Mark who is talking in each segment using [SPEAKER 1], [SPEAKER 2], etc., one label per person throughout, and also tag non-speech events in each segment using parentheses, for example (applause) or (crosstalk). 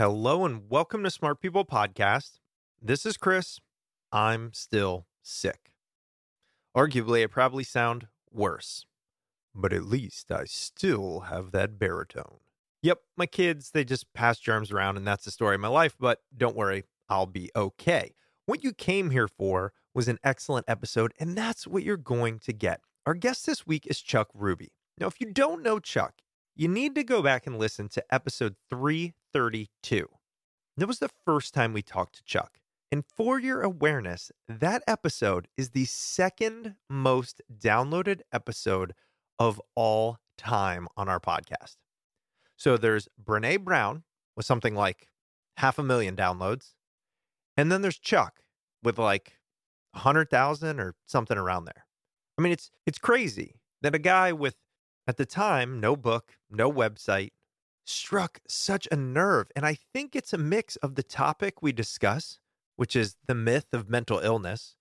[SPEAKER 1] Hello and welcome to Smart People Podcast. This is Chris. I'm still sick. Arguably, I probably sound worse, but at least I still have that baritone. Yep, my kids, they just pass germs around, and that's the story of my life, but don't worry, I'll be okay. What you came here for was an excellent episode, and that's what you're going to get. Our guest this week is Chuck Ruby. Now, if you don't know Chuck, you need to go back and listen to episode 332. That was the first time we talked to Chuck. And for your awareness, that episode is the second most downloaded episode of all time on our podcast. So there's Brene Brown with something like half a million downloads. And then there's Chuck with like 100,000 or something around there. I mean, it's it's crazy that a guy with at the time, no book, no website, struck such a nerve. And I think it's a mix of the topic we discuss, which is the myth of mental illness,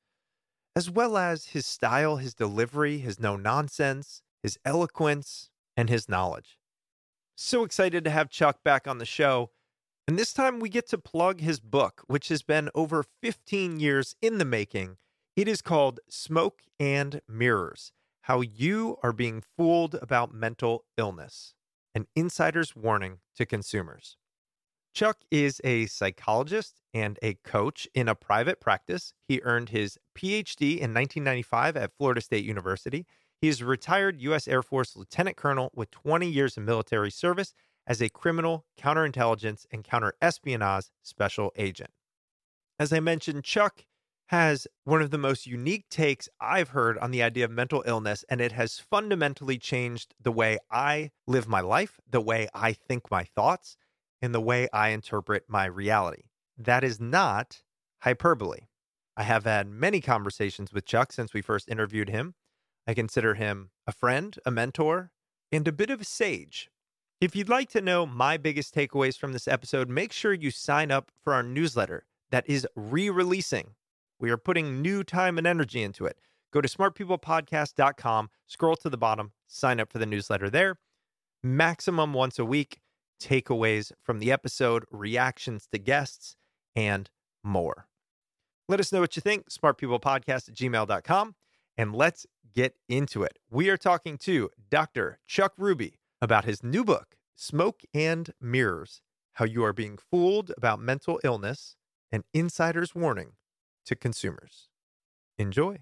[SPEAKER 1] as well as his style, his delivery, his no nonsense, his eloquence, and his knowledge. So excited to have Chuck back on the show. And this time we get to plug his book, which has been over 15 years in the making. It is called Smoke and Mirrors how you are being fooled about mental illness, an insider's warning to consumers. Chuck is a psychologist and a coach in a private practice. He earned his PhD in 1995 at Florida State University. He is a retired U.S. Air Force lieutenant colonel with 20 years of military service as a criminal, counterintelligence, and counterespionage special agent. As I mentioned, Chuck has one of the most unique takes I've heard on the idea of mental illness, and it has fundamentally changed the way I live my life, the way I think my thoughts, and the way I interpret my reality. That is not hyperbole. I have had many conversations with Chuck since we first interviewed him. I consider him a friend, a mentor, and a bit of a sage. If you'd like to know my biggest takeaways from this episode, make sure you sign up for our newsletter that is re releasing we are putting new time and energy into it. Go to smartpeoplepodcast.com, scroll to the bottom, sign up for the newsletter there. Maximum once a week, takeaways from the episode, reactions to guests, and more. Let us know what you think, smartpeoplepodcast at gmail.com, and let's get into it. We are talking to Dr. Chuck Ruby about his new book, Smoke and Mirrors How You Are Being Fooled About Mental Illness, an insider's warning to consumers. Enjoy.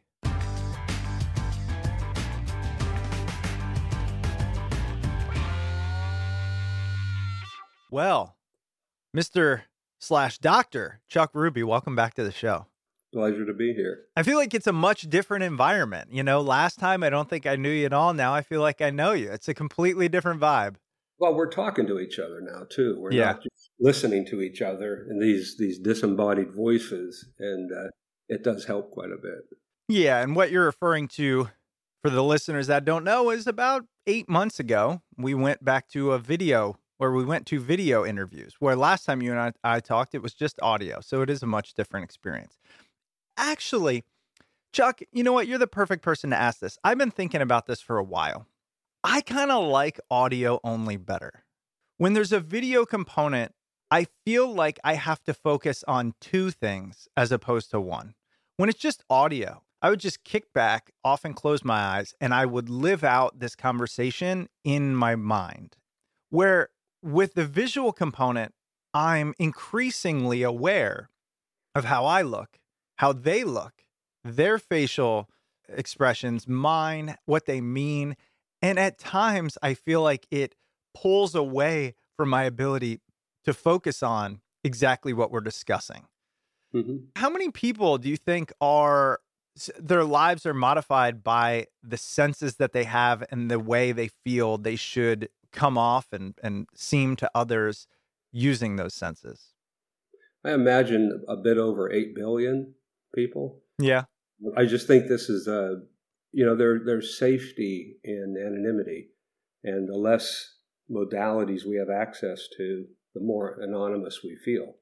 [SPEAKER 1] Well, Mr. slash Dr. Chuck Ruby, welcome back to the show.
[SPEAKER 2] Pleasure to be here.
[SPEAKER 1] I feel like it's a much different environment. You know, last time I don't think I knew you at all. Now I feel like I know you. It's a completely different vibe.
[SPEAKER 2] Well, we're talking to each other now too. We're
[SPEAKER 1] Yeah.
[SPEAKER 2] not just listening to each other and these these disembodied voices, and uh, it does help quite a bit.
[SPEAKER 1] Yeah, and what you're referring to for the listeners that don't know is about eight months ago, we went back to a video where we went to video interviews. Where last time you and I, I talked, it was just audio. So it is a much different experience. Actually, Chuck, you know what? You're the perfect person to ask this. I've been thinking about this for a while. I kind of like audio only better. When there's a video component, I feel like I have to focus on two things as opposed to one. When it's just audio, I would just kick back, often close my eyes, and I would live out this conversation in my mind. Where with the visual component, I'm increasingly aware of how I look, how they look, their facial expressions, mine, what they mean. And at times, I feel like it pulls away from my ability to focus on exactly what we're discussing.
[SPEAKER 2] hmm
[SPEAKER 1] How many people do you think are their lives are modified by the senses that they have and the way they feel they should come off and, and seem to others using those senses?
[SPEAKER 2] I imagine a bit over eight billion people.
[SPEAKER 1] Yeah.
[SPEAKER 2] I just think this is a, you know, there there's safety in anonymity, and the less modalities we have access to, the more anonymous we feel.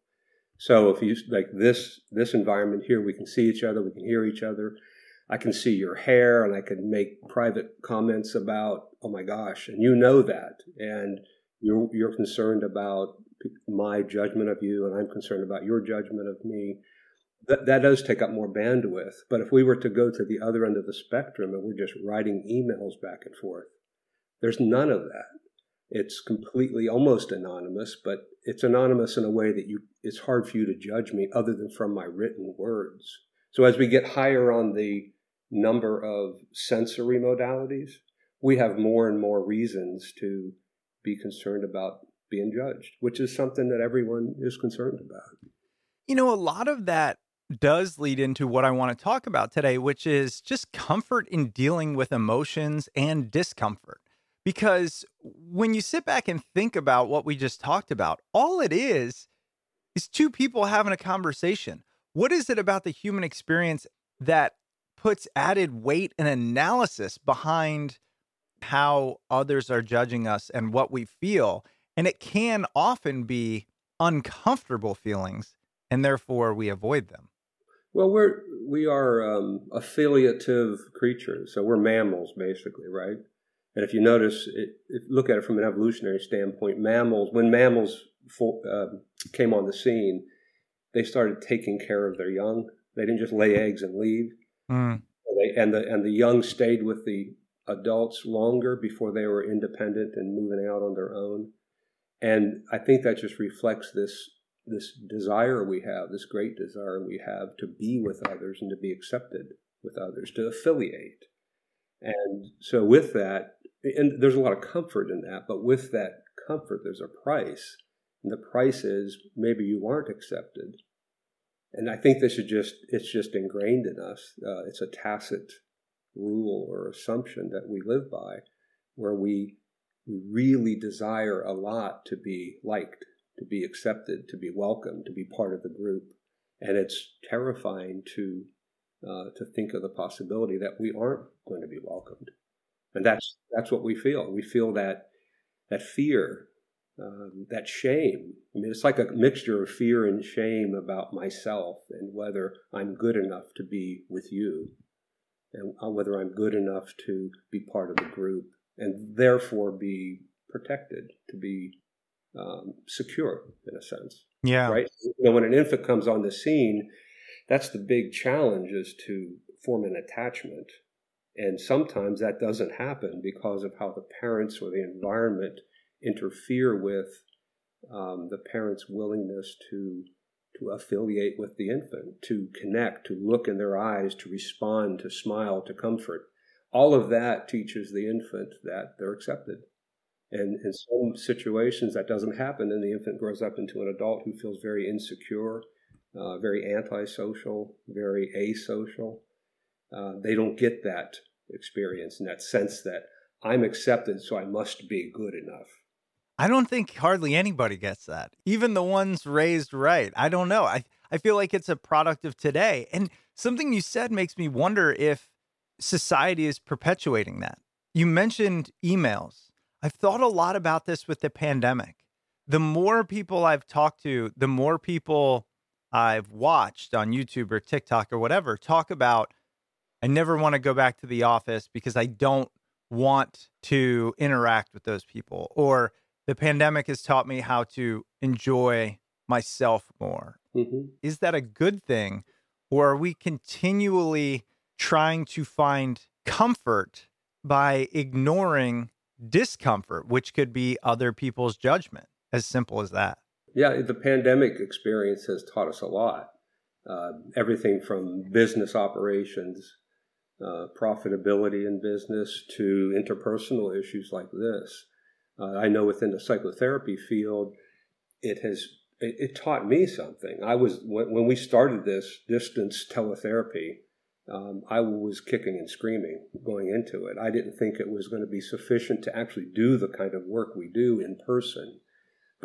[SPEAKER 2] So if you like this this environment here, we can see each other, we can hear each other. I can see your hair, and I can make private comments about, oh my gosh, and you know that, and you're you're concerned about my judgment of you, and I'm concerned about your judgment of me that, that does take up more bandwidth. But if we were to go to the other end of the spectrum and we're just writing emails back and forth, there's none of that. It's completely almost anonymous, but it's anonymous in a way that you it's hard for you to judge me other than from my written words. So as we get higher on the number of sensory modalities, we have more and more reasons to be concerned about being judged, which is something that everyone is concerned about.
[SPEAKER 1] You know, a lot of that does lead into what I want to talk about today, which is just comfort in dealing with emotions and discomfort. Because when you sit back and think about what we just talked about, all it is is two people having a conversation. What is it about the human experience that puts added weight and analysis behind how others are judging us and what we feel? And it can often be uncomfortable feelings and therefore we avoid them.
[SPEAKER 2] Well, we're we are um, affiliative creatures, so we're mammals basically, right? And if you notice, it, if look at it from an evolutionary standpoint, mammals when mammals fo- uh, came on the scene, they started taking care of their young. They didn't just lay eggs and leave.
[SPEAKER 1] Mm.
[SPEAKER 2] They, and the and the young stayed with the adults longer before they were independent and moving out on their own. And I think that just reflects this this desire we have, this great desire we have to be with others and to be accepted with others, to affiliate. And so with that, and there's a lot of comfort in that, but with that comfort, there's a price. And the price is maybe you aren't accepted. And I think this is just, it's just ingrained in us. Uh, it's a tacit rule or assumption that we live by where we, we really desire a lot to be liked, to be accepted, to be welcomed, to be part of the group. And it's terrifying to, uh, to think of the possibility that we aren't going to be welcomed. And that's, that's what we feel. We feel that, that fear, um, that shame. I mean, it's like a mixture of fear and shame about myself and whether I'm good enough to be with you and uh, whether I'm good enough to be part of the group and therefore be protected, to be um, secure in a sense.
[SPEAKER 1] Yeah.
[SPEAKER 2] Right? You know, when an infant comes on the scene, that's the big challenge is to form an attachment. And sometimes that doesn't happen because of how the parents or the environment interfere with um, the parent's willingness to to affiliate with the infant, to connect, to look in their eyes, to respond, to smile, to comfort. All of that teaches the infant that they're accepted. And in some situations, that doesn't happen, and the infant grows up into an adult who feels very insecure, uh, very antisocial, very asocial. Uh, they don't get that experience and that sense that I'm accepted, so I must be good enough.
[SPEAKER 1] I don't think hardly anybody gets that. Even the ones raised right. I don't know. I, I feel like it's a product of today. And something you said makes me wonder if society is perpetuating that. You mentioned emails. I've thought a lot about this with the pandemic. The more people I've talked to, the more people I've watched on YouTube or TikTok or whatever talk about I never want to go back to the office because I don't want to interact with those people or the pandemic has taught me how to enjoy myself more.
[SPEAKER 2] Mm-hmm.
[SPEAKER 1] Is that a good thing? Or are we continually trying to find comfort by ignoring discomfort, which could be other people's judgment? As simple as that.
[SPEAKER 2] Yeah, the pandemic experience has taught us a lot. Uh, everything from business operations, uh, profitability in business, to interpersonal issues like this. Uh, I know within the psychotherapy field, it has it, it taught me something. I was when, when, we started this distance teletherapy. Um, I was kicking and screaming going into it. I didn't think it was going to be sufficient to actually do the kind of work we do in person.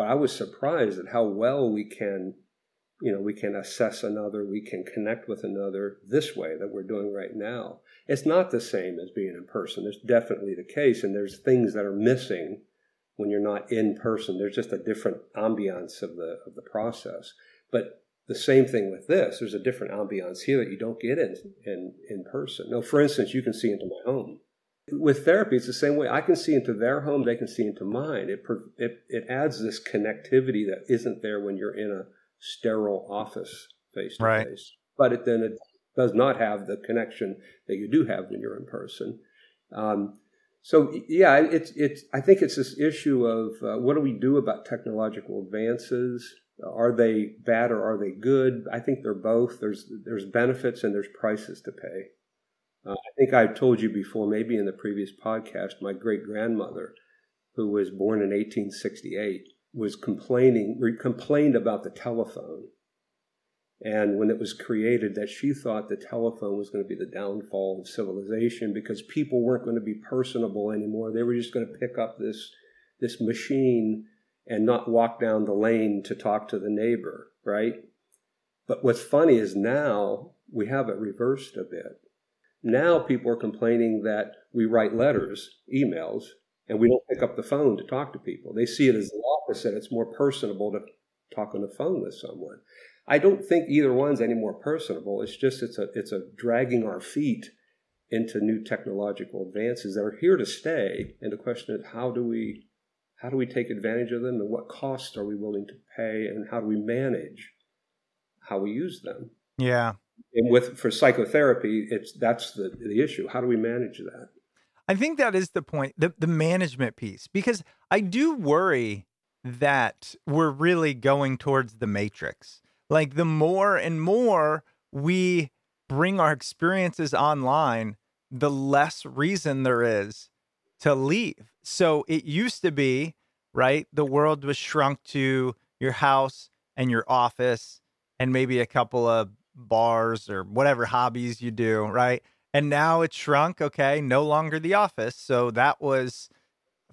[SPEAKER 2] But I was surprised at how well we can, you know, we can assess another, we can connect with another this way that we're doing right now. It's not the same as being in person. It's definitely the case, and there's things that are missing when you're not in person. There's just a different ambiance of the of the process. But the same thing with this. There's a different ambiance here that you don't get in in, in person. No, for instance, you can see into my home. With therapy, it's the same way. I can see into their home, they can see into mine. It it it adds this connectivity that isn't there when you're in a sterile office face to face. But it then it does not have the connection that you do have when you're in person. Um, so yeah, it's it's. I think it's this issue of uh, what do we do about technological advances? Are they bad or are they good? I think they're both. There's there's benefits and there's prices to pay. Uh, I think I've told you before, maybe in the previous podcast, my great grandmother, who was born in 1868, was complaining complained about the telephone. And when it was created that she thought the telephone was going to be the downfall of civilization because people weren't going to be personable anymore. They were just going to pick up this this machine and not walk down the lane to talk to the neighbor right? But what's funny is now we have it reversed a bit now people are complaining that we write letters emails and we don't pick up the phone to talk to people they see it as the opposite it's more personable to talk on the phone with someone I don't think either one's any more personable. It's just it's a it's a dragging our feet into new technological advances that are here to stay. And the question is, how do we how do we take advantage of them, and what costs are we willing to pay, and how do we manage how we use them?
[SPEAKER 1] Yeah.
[SPEAKER 2] And with for psychotherapy, it's that's the the issue. How do we manage that?
[SPEAKER 1] I think that is the point, the the management piece, because I do worry that we're really going towards the matrix like the more and more we bring our experiences online, the less reason there is to leave. So it used to be, right? The world was shrunk to your house and your office and maybe a couple of bars or whatever hobbies you do, right? And now it's shrunk, okay, no longer the office. So that was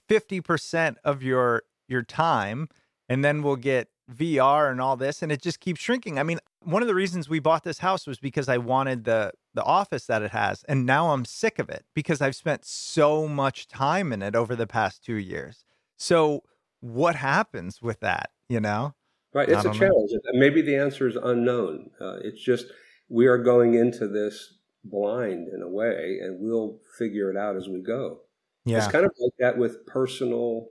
[SPEAKER 1] 50% of your your time and then we'll get VR and all this, and it just keeps shrinking. I mean, one of the reasons we bought this house was because I wanted the the office that it has, and now I'm sick of it because I've spent so much time in it over the past two years. So, what happens with that? You know,
[SPEAKER 2] right? It's a challenge. Know. Maybe the answer is unknown. Uh, it's just we are going into this blind in a way, and we'll figure it out as we go. Yeah. It's kind of like that with personal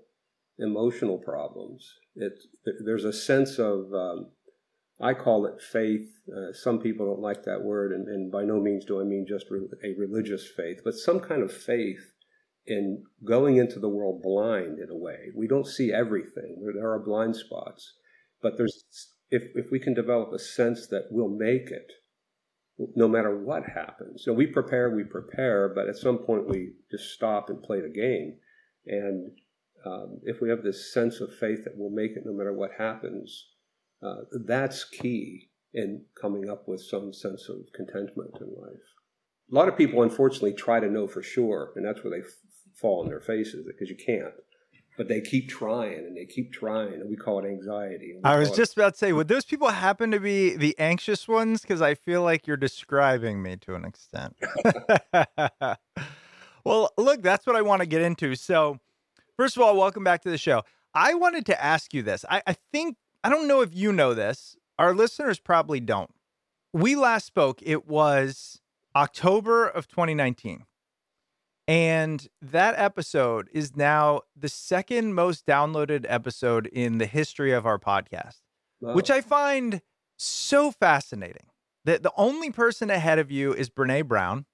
[SPEAKER 2] emotional problems. It, there's a sense of, um, I call it faith. Uh, some people don't like that word, and, and, by no means do I mean just re- a religious faith, but some kind of faith in going into the world blind in a way. We don't see everything. There are blind spots, but there's if if we can develop a sense that we'll make it, no matter what happens. So we prepare, we prepare, but at some point we just stop and play the game, and um, if we have this sense of faith that we'll make it no matter what happens, uh, that's key. in coming up with some sense of contentment in life. A lot of people, unfortunately, try to know for sure, and that's where they f- fall on their faces because you can't. But they keep trying and they keep trying, and we call it anxiety.
[SPEAKER 1] I was
[SPEAKER 2] call it-
[SPEAKER 1] just about to say, would those people happen to be the anxious ones? Because I feel like you're describing me to an extent. (laughs) well, look, that's what I want to get into. So, first of all, welcome back to the show. I wanted to ask you this. I, I think, I don't know if you know this, our listeners probably don't. We last spoke, it was October of 2019. And that episode is now the second most downloaded episode in the history of our podcast,
[SPEAKER 2] Wow.
[SPEAKER 1] which I find so fascinating. That the only person ahead of you is Brene Brown.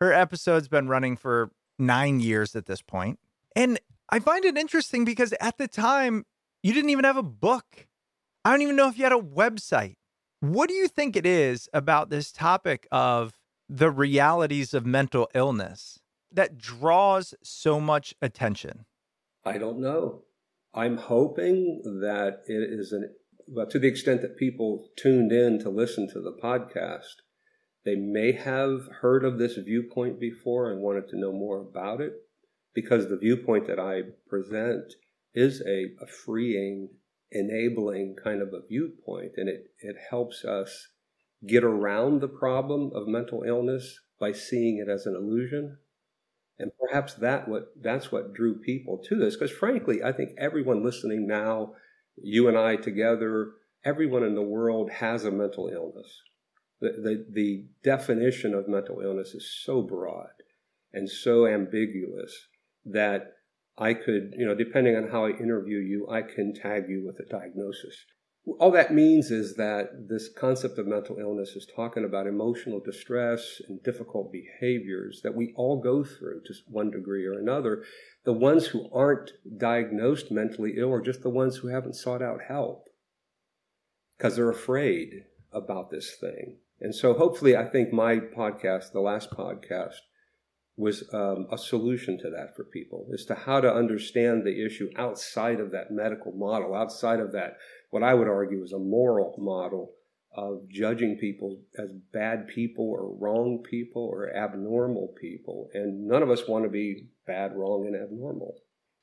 [SPEAKER 1] Her episode's been running for nine years at this point. And I find it interesting because at the time, you didn't even have a book. I don't even know if you had a website. What do you think it is about this topic of the realities of mental illness that draws so much attention?
[SPEAKER 2] I don't know. I'm hoping that it is an, but to the extent that people tuned in to listen to the podcast, they may have heard of this viewpoint before and wanted to know more about it because the viewpoint that I present is a, a freeing, enabling kind of a viewpoint, and it, it helps us get around the problem of mental illness by seeing it as an illusion and perhaps that what that's what drew people to this because frankly i think everyone listening now you and i together everyone in the world has a mental illness. The, the, the definition of mental illness is so broad and so ambiguous that i could you know depending on how i interview you i can tag you with a diagnosis all that means is that this concept of mental illness is talking about emotional distress and difficult behaviors that we all go through to one degree or another. The ones who aren't diagnosed mentally ill are just the ones who haven't sought out help because they're afraid about this thing. And so, hopefully, I think my podcast, the last podcast, was um, a solution to that for people as to how to understand the issue outside of that medical model, outside of that what I would argue is a moral model of judging people as bad people or wrong people or abnormal people. And none of us want to be bad, wrong, and abnormal.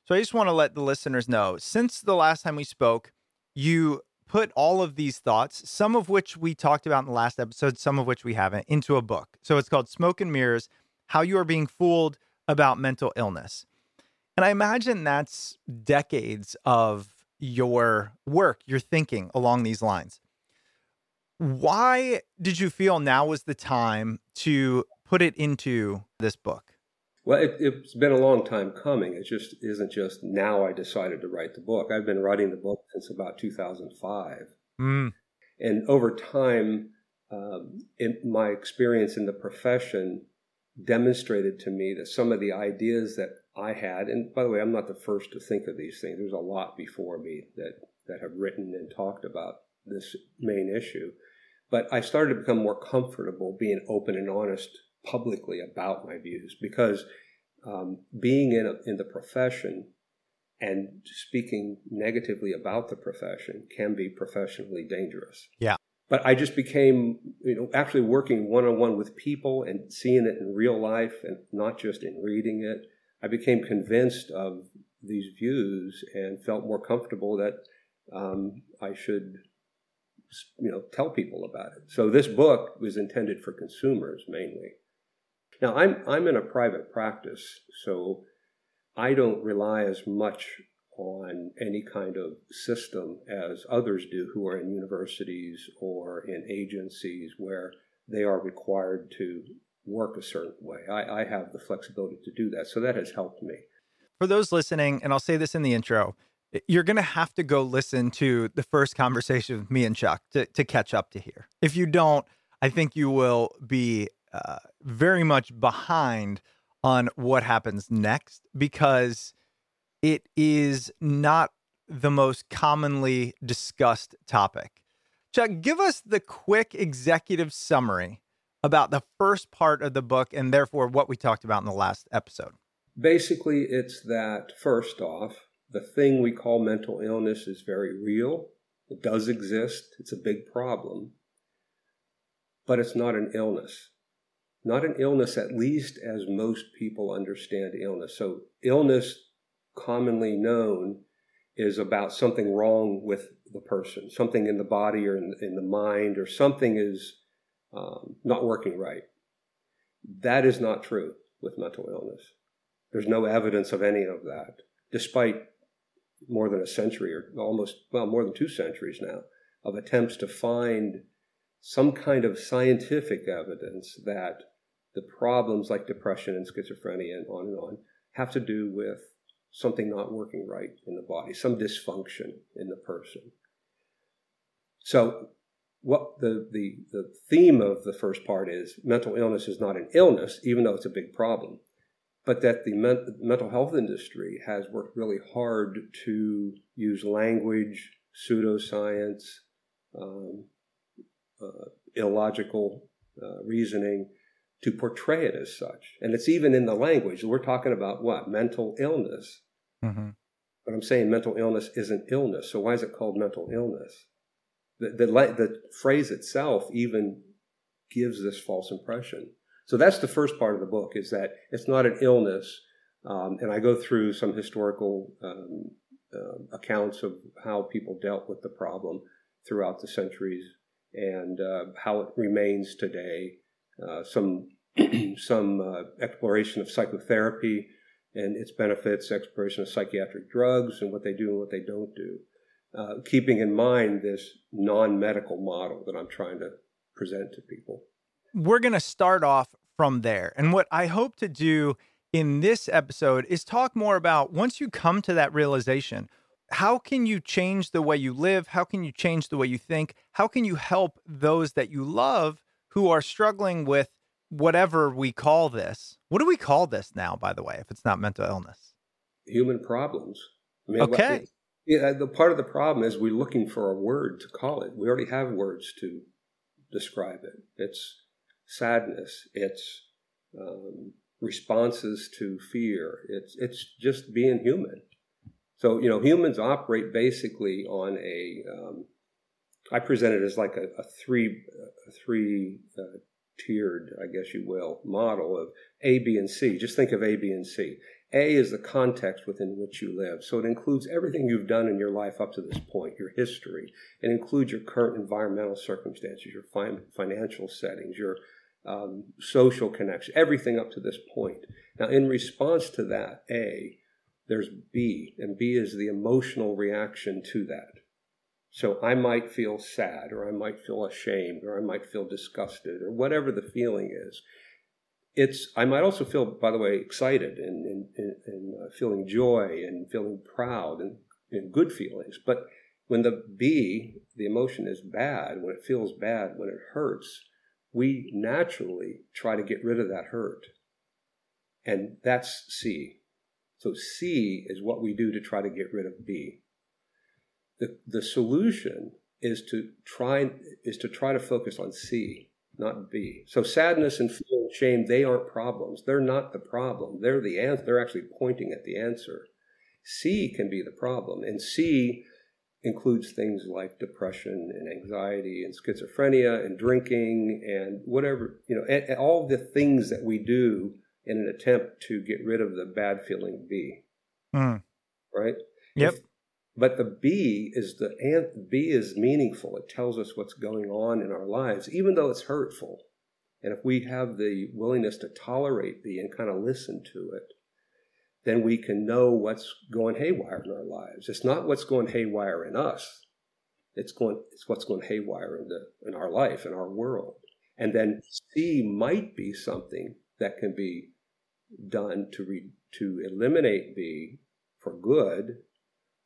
[SPEAKER 1] So I just want to let the listeners know since the last time we spoke, you put all of these thoughts, some of which we talked about in the last episode, some of which we haven't, into a book. So it's called Smoke and Mirrors How You Are Being Fooled About Mental Illness. And I imagine that's decades of your work, your thinking along these lines. Why did you feel now was the time to put it into this book?
[SPEAKER 2] Well, it, it's been a long time coming. It just isn't just now I decided to write the book. I've been writing the book since about 2005.
[SPEAKER 1] Mm.
[SPEAKER 2] And over time, um, in my experience in the profession demonstrated to me that some of the ideas that I had, and by the way, I'm not the first to think of these things. There's a lot before me that that have written and talked about this main issue. But I started to become more comfortable being open and honest publicly about my views because um, being in a, in the profession and speaking negatively about the profession can be professionally dangerous.
[SPEAKER 1] Yeah.
[SPEAKER 2] But I just became, you know, actually working one on one with people and seeing it in real life and not just in reading it. I became convinced of these views and felt more comfortable that um, I should, you know, tell people about it. So this book was intended for consumers mainly. Now I'm I'm in a private practice, so I don't rely as much on any kind of system as others do who are in universities or in agencies where they are required to work a certain way. I, I have the flexibility to do that. So that has helped me.
[SPEAKER 1] For those listening, and I'll say this in the intro, you're going to have to go listen to the first conversation with me and Chuck to, to catch up to here. If you don't, I think you will be uh, very much behind on what happens next because it is not the most commonly discussed topic. Chuck, give us the quick executive summary about the first part of the book and therefore what we talked about in the last episode.
[SPEAKER 2] Basically, it's that first off, the thing we call mental illness is very real. It does exist, it's a big problem. but it's not an illness. Not an illness, at least as most people understand illness. So, illness, commonly known, is about something wrong with the person, something in the body or in, in the mind, or something is um, not working right. That is not true with mental illness. There's no evidence of any of that, despite more than a century or almost, well, more than two centuries now of attempts to find some kind of scientific evidence that the problems like depression and schizophrenia and on and on have to do with something not working right in the body, some dysfunction in the person. So, what the, the, the theme of the first part is mental illness is not an illness, even though it's a big problem, but that the men- mental health industry has worked really hard to use language, pseudoscience, um, uh, illogical uh, reasoning to portray it as such. And it's even in the language. We're talking about what? Mental illness. Mm-hmm. But I'm saying mental illness isn't illness. So why is it called mental illness? The, the, the phrase itself even gives this false impression. So that's the first part of the book is that it's not an illness. Um, and I go through some historical um, uh, accounts of how people dealt with the problem throughout the centuries and uh, how it remains today. Uh, some (clears throat) some uh, exploration of psychotherapy and its benefits, exploration of psychiatric drugs and what they do and what they don't do. Uh, keeping in mind this non-medical model that I'm trying to present to people.
[SPEAKER 1] We're going to start off from there. And what I hope to do in this episode is talk more about once you come to that realization, how can you change the way you live? How can you change the way you think? How can you help those that you love who are struggling with whatever we call this? What do we call this now, by the way, if it's not mental illness?
[SPEAKER 2] Human problems.
[SPEAKER 1] I mean, okay.
[SPEAKER 2] Yeah, the part of the problem is we're looking for a word to call it. We already have words to describe it. It's sadness. It's um, responses to fear. It's it's just being human. So, you know, humans operate basically on a. Um, I present it as like a, a three, a three uh, tiered, I guess you will, model of A, B, and C. Just think of A, B, and C. A is the context within which you live. So it includes everything you've done in your life up to this point, your history. It includes your current environmental circumstances, your fin- financial settings, your um, social connection, everything up to this point. Now, in response to that, A, there's B, and B is the emotional reaction to that. So I might feel sad, or I might feel ashamed, or I might feel disgusted, or whatever the feeling is. It's I might also feel, by the way, excited and, and, and uh, feeling joy and feeling proud and, and good feelings. But when the B, the emotion is bad, when it feels bad, when it hurts, we naturally try to get rid of that hurt. And that's C. So C is what we do to try to get rid of B. The, the solution is to try is to try to focus on C, not B. So sadness and feeling shame, they aren't problems. They're not the problem. They're the answer. They're actually pointing at the answer. C can be the problem, and C includes things like depression and anxiety and schizophrenia and drinking and whatever you know, all the things that we do in an attempt to get rid of the bad feeling B. Mm. Right?
[SPEAKER 1] Yep. If,
[SPEAKER 2] but the B is the B is meaningful. It tells us what's going on in our lives, even though it's hurtful. And if we have the willingness to tolerate B and kind of listen to it, then we can know what's going haywire in our lives. It's not what's going haywire in us. It's going it's what's going haywire in the in our life, in our world. And then C might be something that can be done to re, to eliminate B for good,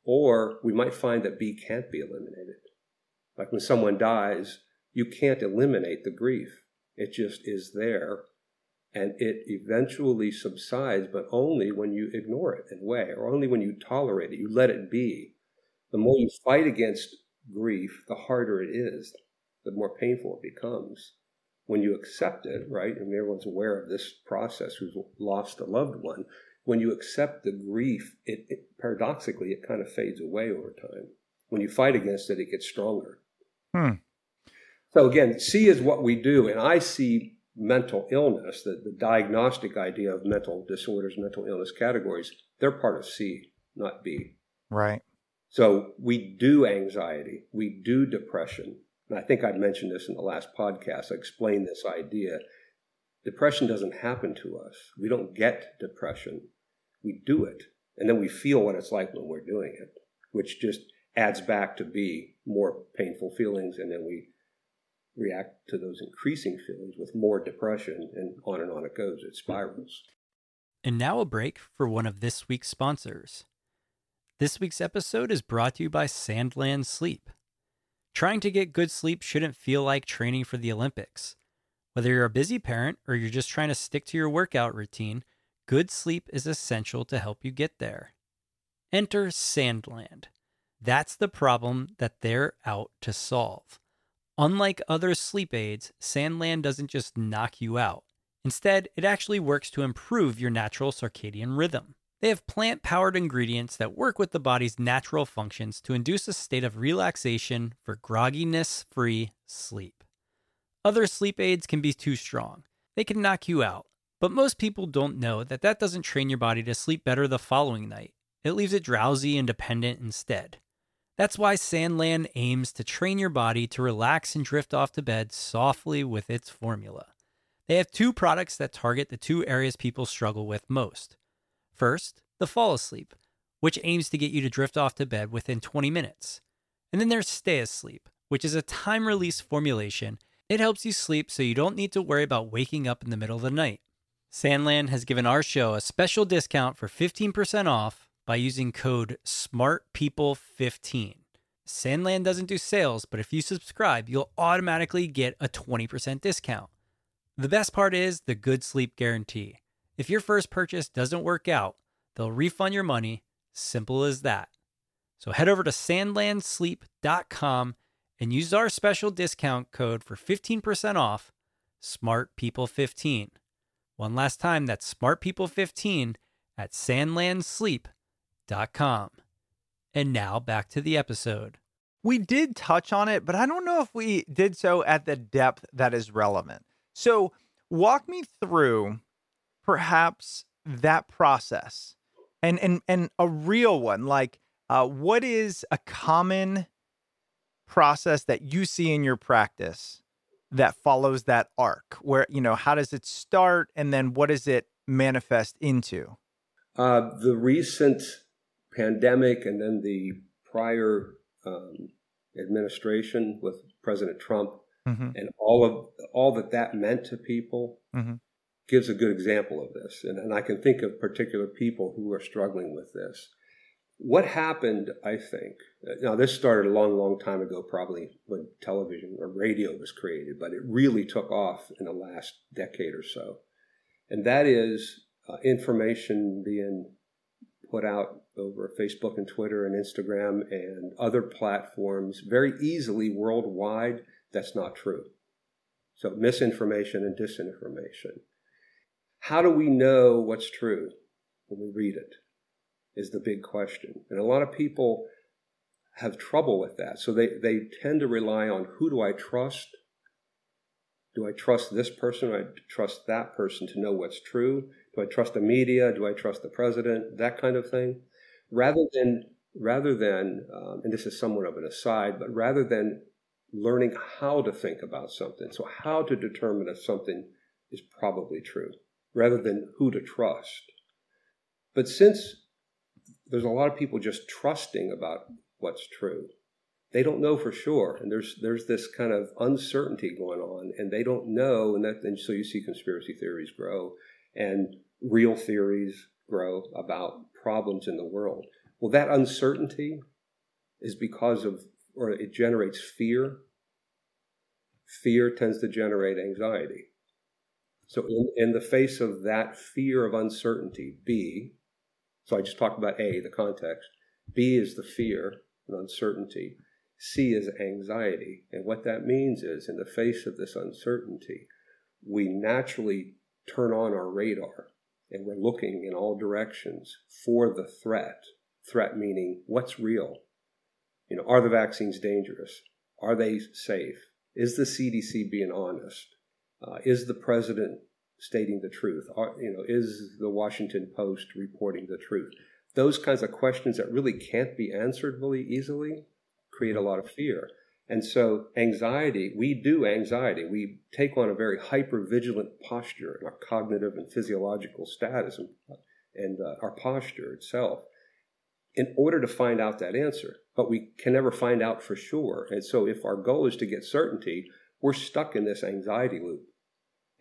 [SPEAKER 2] or we might find that B can't be eliminated. Like when someone dies, you can't eliminate the grief. It just is there, and it eventually subsides, but only when you ignore it in a way, or only when you tolerate it, you let it be. The more you fight against grief, the harder it is, the more painful it becomes when you accept it, right? And everyone's aware of this process who's lost a loved one. When you accept the grief, it, it paradoxically it kind of fades away over time. When you fight against it, it gets stronger.
[SPEAKER 1] Hmm.
[SPEAKER 2] So again, C is what we do, and I see mental illness, the, the diagnostic idea of mental disorders, mental illness categories, they're part of C, not B.
[SPEAKER 1] Right.
[SPEAKER 2] So we do anxiety, we do depression. And I think I mentioned this in the last podcast. I explained this idea. Depression doesn't happen to us. We don't get depression. We do it. And then we feel what it's like when we're doing it, which just adds back to be more painful feelings. And then we react to those increasing feelings with more depression, and on and on it goes. It spirals.
[SPEAKER 3] And now a break for one of this week's sponsors. This week's episode is brought to you by Sandland Sleep. Trying to get good sleep shouldn't feel like training for the Olympics. Whether you're a busy parent or you're just trying to stick to your workout routine, good sleep is essential to help you get there. Enter Sandland. That's the problem that they're out to solve. Unlike other sleep aids, Sandland doesn't just knock you out. Instead, it actually works to improve your natural circadian rhythm. They have plant powered ingredients that work with the body's natural functions to induce a state of relaxation for grogginess free sleep. Other sleep aids can be too strong, they can knock you out. But most people don't know that that doesn't train your body to sleep better the following night. It leaves it drowsy and dependent instead. That's why Sandland aims to train your body to relax and drift off to bed softly with its formula. They have two products that target the two areas people struggle with most. First, the fall asleep, which aims to get you to drift off to bed within 20 minutes. And then there's stay asleep, which is a time release formulation. It helps you sleep so you don't need to worry about waking up in the middle of the night. Sandland has given our show a special discount for 15% off by using code SMARTPeople15. Sandland doesn't do sales, but if you subscribe, you'll automatically get a 20% discount. The best part is the good sleep guarantee. If your first purchase doesn't work out, they'll refund your money. Simple as that. So head over to sandlandsleep.com and use our special discount code for 15% off Smart People 15. One last time, that's Smart People 15 at sandlandsleep.com. And now back to the episode.
[SPEAKER 1] We did touch on it, but I don't know if we did so at the depth that is relevant. So, walk me through perhaps that process and and and a real one like uh, what is a common process that you see in your practice that follows that arc where you know how does it start and then what does it manifest into
[SPEAKER 2] uh, the recent pandemic and then the prior um, administration with president trump
[SPEAKER 1] mm-hmm.
[SPEAKER 2] and all of all that that meant to people
[SPEAKER 1] mm-hmm.
[SPEAKER 2] gives a good example of this. And, and I can think of particular people who are struggling with this. What happened, I think, now this started a long, long time ago, probably when television or radio was created, but it really took off in the last decade or so. And that is uh, information being put out over Facebook and Twitter and Instagram and other platforms very easily worldwide. That's not true. So, misinformation and disinformation. How do we know what's true when we read it? Is the big question. And a lot of people have trouble with that. So, they, they tend to rely on who do I trust? Do I trust this person? Do I trust that person to know what's true? Do I trust the media? Do I trust the president? That kind of thing. Rather than, rather than, um, and this is somewhat of an aside, but rather than learning how to think about something, so how to determine if something is probably true, rather than who to trust. But since there's a lot of people just trusting about what's true, they don't know for sure, and there's there's this kind of uncertainty going on, and they don't know, and that and so you see conspiracy theories grow, and real theories grow about problems in the world. Well, that uncertainty is because of, or it generates fear. Fear tends to generate anxiety. So, in, in the face of that fear of uncertainty, B, so I just talked about A, the context. B is the fear and uncertainty. C is anxiety. And what that means is, in the face of this uncertainty, we naturally turn on our radar and we're looking in all directions for the threat. Threat meaning what's real? You know, are the vaccines dangerous? Are they safe? Is the CDC being honest? Uh, is the president stating the truth? Are, you know, is the Washington Post reporting the truth? Those kinds of questions that really can't be answered really easily create a lot of fear. And so, anxiety, we do anxiety. We take on a very hyper vigilant posture in our cognitive and physiological status and, and uh, our posture itself in order to find out that answer. But we can never find out for sure. And so, if our goal is to get certainty, we're stuck in this anxiety loop.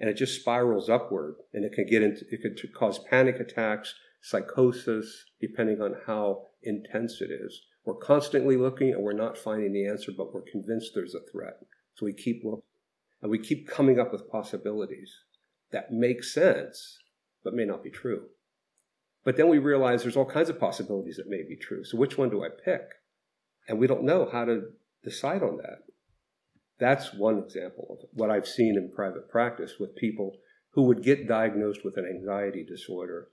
[SPEAKER 2] And it just spirals upward and it can get into, it could cause panic attacks, psychosis, depending on how intense it is. We're constantly looking and we're not finding the answer, but we're convinced there's a threat. So we keep looking and we keep coming up with possibilities that make sense, but may not be true. But then we realize there's all kinds of possibilities that may be true. So which one do I pick? And we don't know how to decide on that. That's one example of what I've seen in private practice with people who would get diagnosed with an anxiety disorder,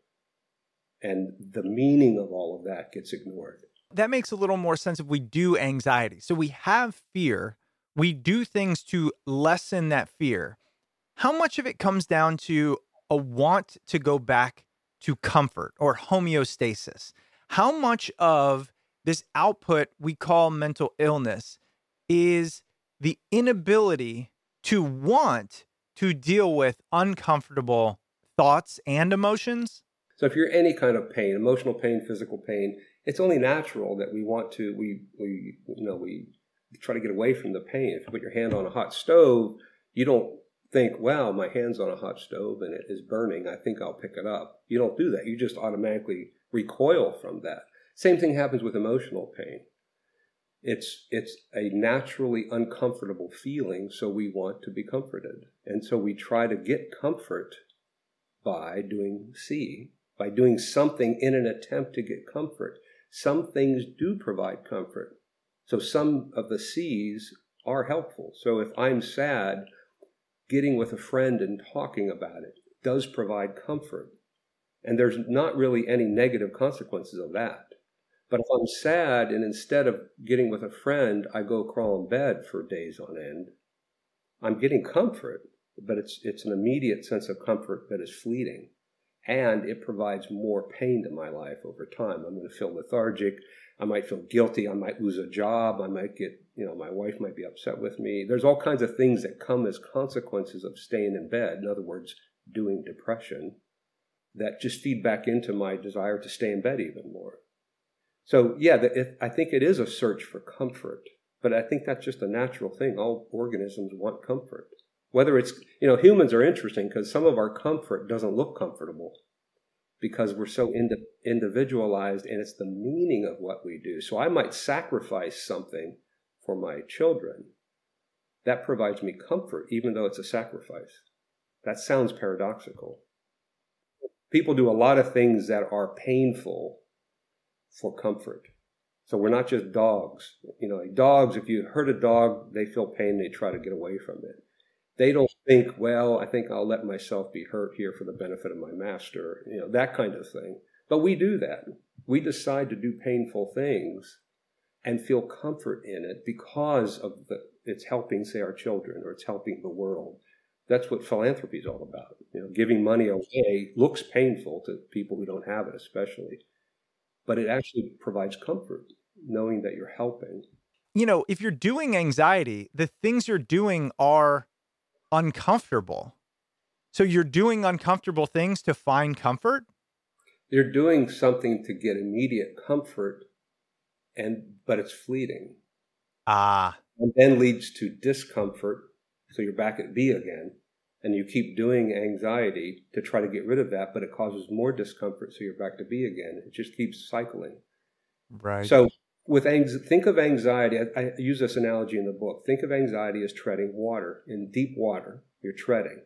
[SPEAKER 2] and the meaning of all of that gets ignored.
[SPEAKER 1] That makes a little more sense if we do anxiety. So we have fear, we do things to lessen that fear. How much of it comes down to a want to go back to comfort or homeostasis? How much of this output we call mental illness is the inability to want to deal with uncomfortable thoughts and emotions?
[SPEAKER 2] So if you're any kind of pain, emotional pain, physical pain, it's only natural that we want to we we you know we try to get away from the pain. If you put your hand on a hot stove, you don't think, "Wow, my hand's on a hot stove and it is burning. I think I'll pick it up." You don't do that. You just automatically recoil from that. Same thing happens with emotional pain. It's it's a naturally uncomfortable feeling, so we want to be comforted. And so we try to get comfort by doing C, by doing something in an attempt to get comfort. Some things do provide comfort. So some of the C's are helpful. So if I'm sad, getting with a friend and talking about it does provide comfort. And there's not really any negative consequences of that. But if I'm sad and instead of getting with a friend, I go crawl in bed for days on end, I'm getting comfort, but it's, it's an immediate sense of comfort that is fleeting. And it provides more pain to my life over time. I'm going to feel lethargic. I might feel guilty. I might lose a job. I might get, you know, my wife might be upset with me. There's all kinds of things that come as consequences of staying in bed. In other words, doing depression that just feed back into my desire to stay in bed even more. So, yeah, the, it, I think it is a search for comfort, but I think that's just a natural thing. All organisms want comfort. Whether it's, you know, humans are interesting because some of our comfort doesn't look comfortable because we're so indi- individualized and it's the meaning of what we do. So I might sacrifice something for my children. That provides me comfort, even though it's a sacrifice. That sounds paradoxical. People do a lot of things that are painful for comfort. So we're not just dogs. You know, like dogs, if you hurt a dog, they feel pain, they try to get away from it. They don't think, well, I think I'll let myself be hurt here for the benefit of my master, you know, that kind of thing. But we do that. We decide to do painful things and feel comfort in it because of the it's helping, say, our children or it's helping the world. That's what philanthropy is all about. You know, giving money away looks painful to people who don't have it, especially but it actually provides comfort knowing that you're helping.
[SPEAKER 1] You know, if you're doing anxiety, the things you're doing are uncomfortable. So you're doing uncomfortable things to find comfort?
[SPEAKER 2] You're doing something to get immediate comfort and but it's fleeting.
[SPEAKER 1] Ah.
[SPEAKER 2] And then leads to discomfort. So you're back at B again and you keep doing anxiety to try to get rid of that, but it causes more discomfort, so you're back to B again. It just keeps cycling.
[SPEAKER 1] Right.
[SPEAKER 2] So with anxiety, think of anxiety. I, I use this analogy in the book. Think of anxiety as treading water in deep water. You're treading.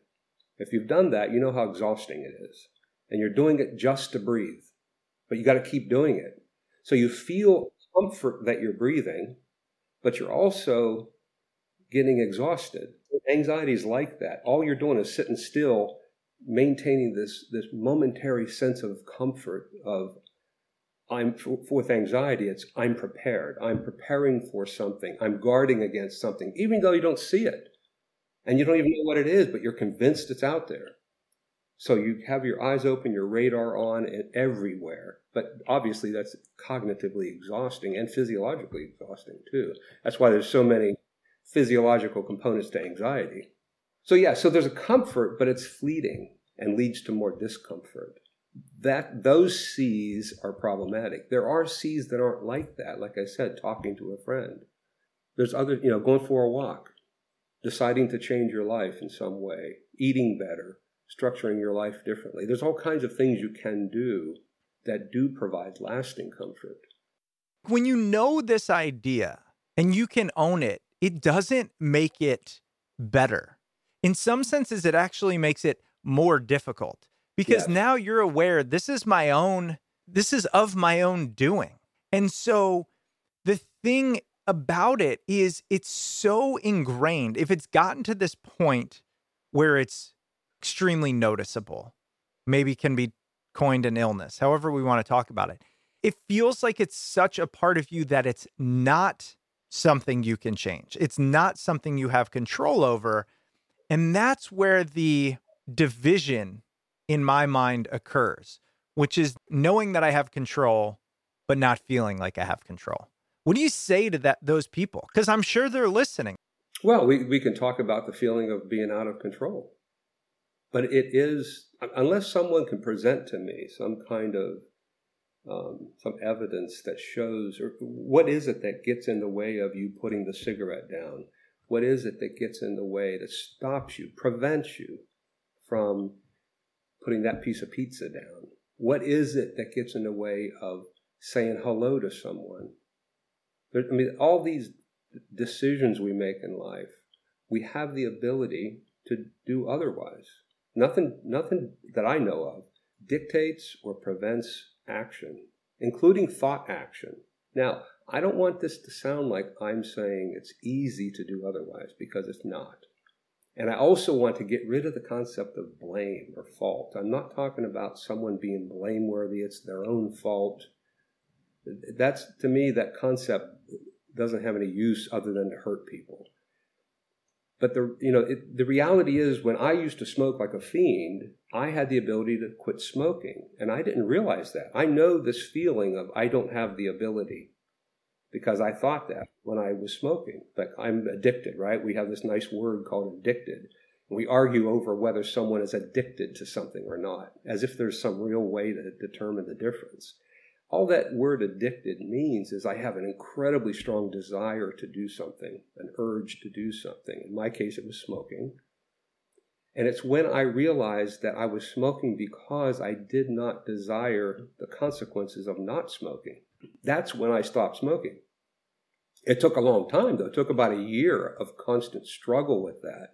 [SPEAKER 2] If you've done that, you know how exhausting it is, and you're doing it just to breathe, but you got to keep doing it. So you feel comfort that you're breathing, but you're also getting exhausted. Anxiety is like that. All you're doing is sitting still, maintaining this, this momentary sense of comfort of I'm with anxiety, it's I'm prepared. I'm preparing for something. I'm guarding against something, even though you don't see it. And you don't even know what it is, but you're convinced it's out there. So you have your eyes open, your radar on, and everywhere. But obviously, that's cognitively exhausting and physiologically exhausting too. That's why there's so many physiological components to anxiety. So yeah, so there's a comfort, but it's fleeting and leads to more discomfort. That those C's are problematic. There are C's that aren't like that. Like I said, talking to a friend. There's other, you know, going for a walk, deciding to change your life in some way, eating better, structuring your life differently. There's all kinds of things you can do that do provide lasting comfort.
[SPEAKER 1] When you know this idea and you can own it, it doesn't make it better. In some senses, it actually makes it more difficult because now you're aware this is my own, this is of my own doing. And so the thing about it is it's so ingrained. If it's gotten to this point where it's extremely noticeable, maybe can be coined an illness, however we want to talk about it. It feels like it's such a part of you that it's not something you can change. It's not something you have control over. And that's where the division in my mind occurs, which is knowing that I have control, but not feeling like I have control. What do you say to that those people? Because I'm sure they're listening.
[SPEAKER 2] Well, we, we can talk about the feeling of being out of control. But it is, unless someone can present to me some kind of um, some evidence that shows, or what is it that gets in the way of you putting the cigarette down? What is it that gets in the way that stops you, prevents you from putting that piece of pizza down? What is it that gets in the way of saying hello to someone? There, I mean, all these decisions we make in life, we have the ability to do otherwise. Nothing, nothing that I know of dictates or prevents action, including thought action. Now, I don't want this to sound like I'm saying it's easy to do otherwise because it's not. And I also want to get rid of the concept of blame or fault. I'm not talking about someone being blameworthy, it's their own fault. That's to me, that concept doesn't have any use other than to hurt people. But the you know it, the reality is, when I used to smoke like a fiend, I had the ability to quit smoking, and I didn't realize that. I know this feeling of I don't have the ability because I thought that when I was smoking. But I'm addicted, right? We have this nice word called addicted. And We argue over whether someone is addicted to something or not, as if there's some real way to determine the difference all that word addicted means is I have an incredibly strong desire to do something, an urge to do something. In my case, it was smoking. And it's when I realized that I was smoking because I did not desire the consequences of not smoking. That's when I stopped smoking. It took a long time, though. It took about a year of constant struggle with that,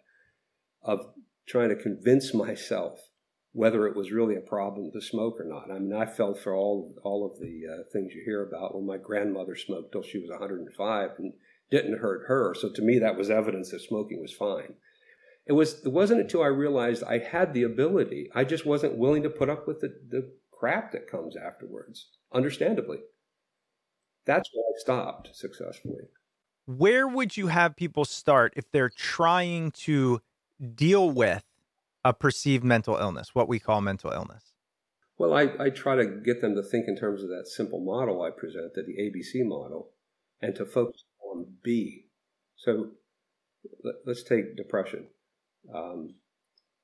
[SPEAKER 2] of trying to convince (laughs) myself whether it was really a problem to smoke or not. I mean, I fell for all all of the uh, things you hear about when my grandmother smoked till she was 105 and didn't hurt her. So to me, that was evidence that smoking was fine. It was. It wasn't until I realized I had the ability. I just wasn't willing to put up with the, the crap that comes afterwards. Understandably, that's why I stopped successfully.
[SPEAKER 1] Where would you have people start if they're trying to deal with a perceived mental illness, what we call mental illness?
[SPEAKER 2] Well, I, I try to get them to think in terms of that simple model I presented, the ABC model, and to focus on B. So let, us take depression. Um,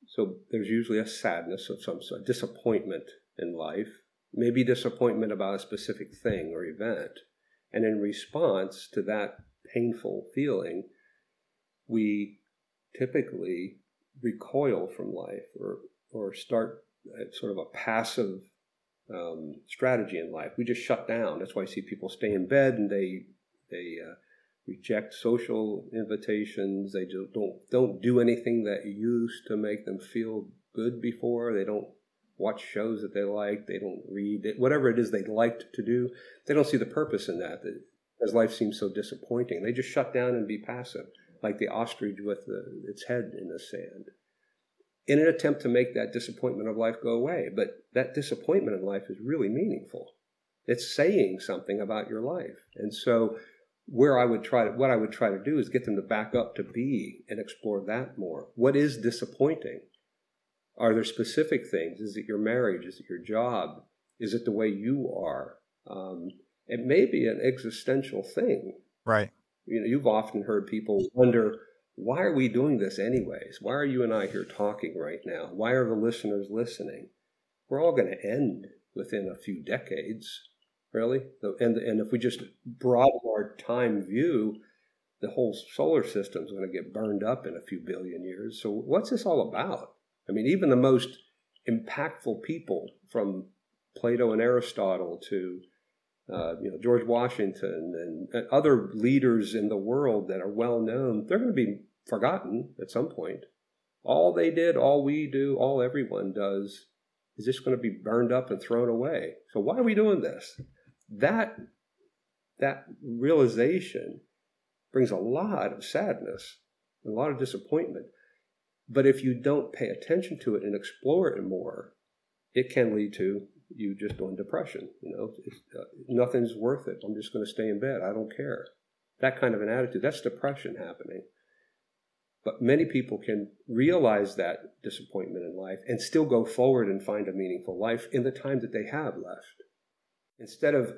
[SPEAKER 2] so there's usually a sadness of some sort, disappointment in life, maybe disappointment about a specific thing or event. And in response to that painful feeling, we typically recoil from life or or start sort of a passive um, strategy in life. We just shut down. That's why I see people stay in bed and they they uh, reject social invitations. They just don't don't do anything that used to make them feel good before. They don't watch shows that they like. They don't read. Whatever it is they liked to do, they don't see the purpose in that. As life seems so disappointing, they just shut down and be passive like the ostrich with the, its head in the sand, in an attempt to make that disappointment of life go away. But that disappointment in life is really meaningful. It's saying something about your life. And so where I would try to, what I would try to do is get them to back up to B and explore that more. What is disappointing? Are there specific things? Is it your marriage? Is it your job? Is it the way you are? Um, it may be an existential thing.
[SPEAKER 1] Right.
[SPEAKER 2] You know, you've often heard people wonder, why are we doing this anyways? Why are you and I here talking right now? Why are the listeners listening? We're all going to end within a few decades, really. And, and if we just broaden our time view, the whole solar system is going to get burned up in a few billion years. So, what's this all about? I mean, even the most impactful people from Plato and Aristotle to uh, you know George Washington and, and, other leaders in the world that are well known, they're going to be forgotten at some point. All they did, all we do, all everyone does is just going to be burned up and thrown away. So why are we doing this? That that realization brings a lot of sadness, a lot of disappointment. But if you don't pay attention to it and explore it more, it can lead to you just on depression. You know, uh, nothing's worth it. I'm just going to stay in bed. I don't care. That kind of an attitude. That's depression happening. But many people can realize that disappointment in life and still go forward and find a meaningful life in the time that they have left. Instead of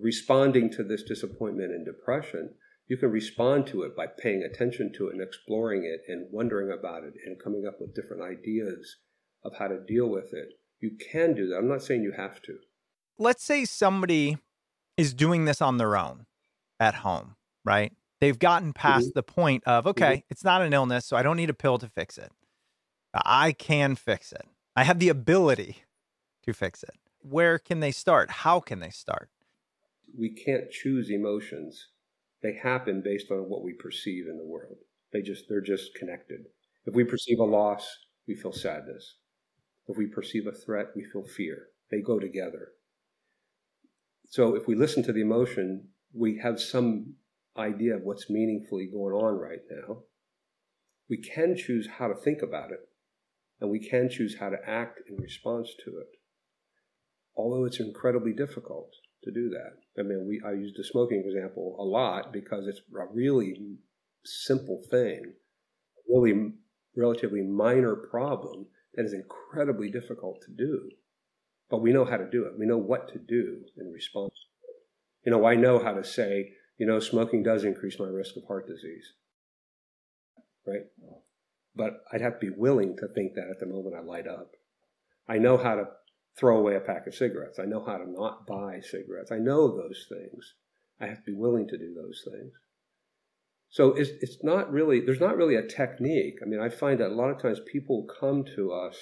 [SPEAKER 2] responding to this disappointment and depression, you can respond to it by paying attention to it and exploring it and wondering about it and coming up with different ideas of how to deal with it. You can do that. I'm not saying you have to.
[SPEAKER 1] Let's say somebody is doing this on their own at home, right? They've gotten past mm-hmm. the point of, okay, mm-hmm. it's not an illness, so I don't need a pill to fix it. I can fix it. I have the ability to fix it. Where can they start? How can they start?
[SPEAKER 2] We can't choose emotions. They happen based on what we perceive in the world. They just they're just connected. If we perceive a loss, we feel sadness. If we perceive a threat, we feel fear. They go together. So if we listen to the emotion, we have some idea of what's meaningfully going on right now. We can choose how to think about it, and we can choose how to act in response to it. Although it's incredibly difficult to do that. I mean, we I use the smoking example a lot because it's a really simple thing, really relatively minor problem that is incredibly difficult to do. But we know how to do it. We know what to do in response. You know, I know how to say, you know, smoking does increase my risk of heart disease. Right? But I'd have to be willing to think that at the moment I light up. I know how to throw away a pack of cigarettes. I know how to not buy cigarettes. I know those things. I have to be willing to do those things. So it's, it's not really, there's not really a technique. I mean, I find that a lot of times people come to us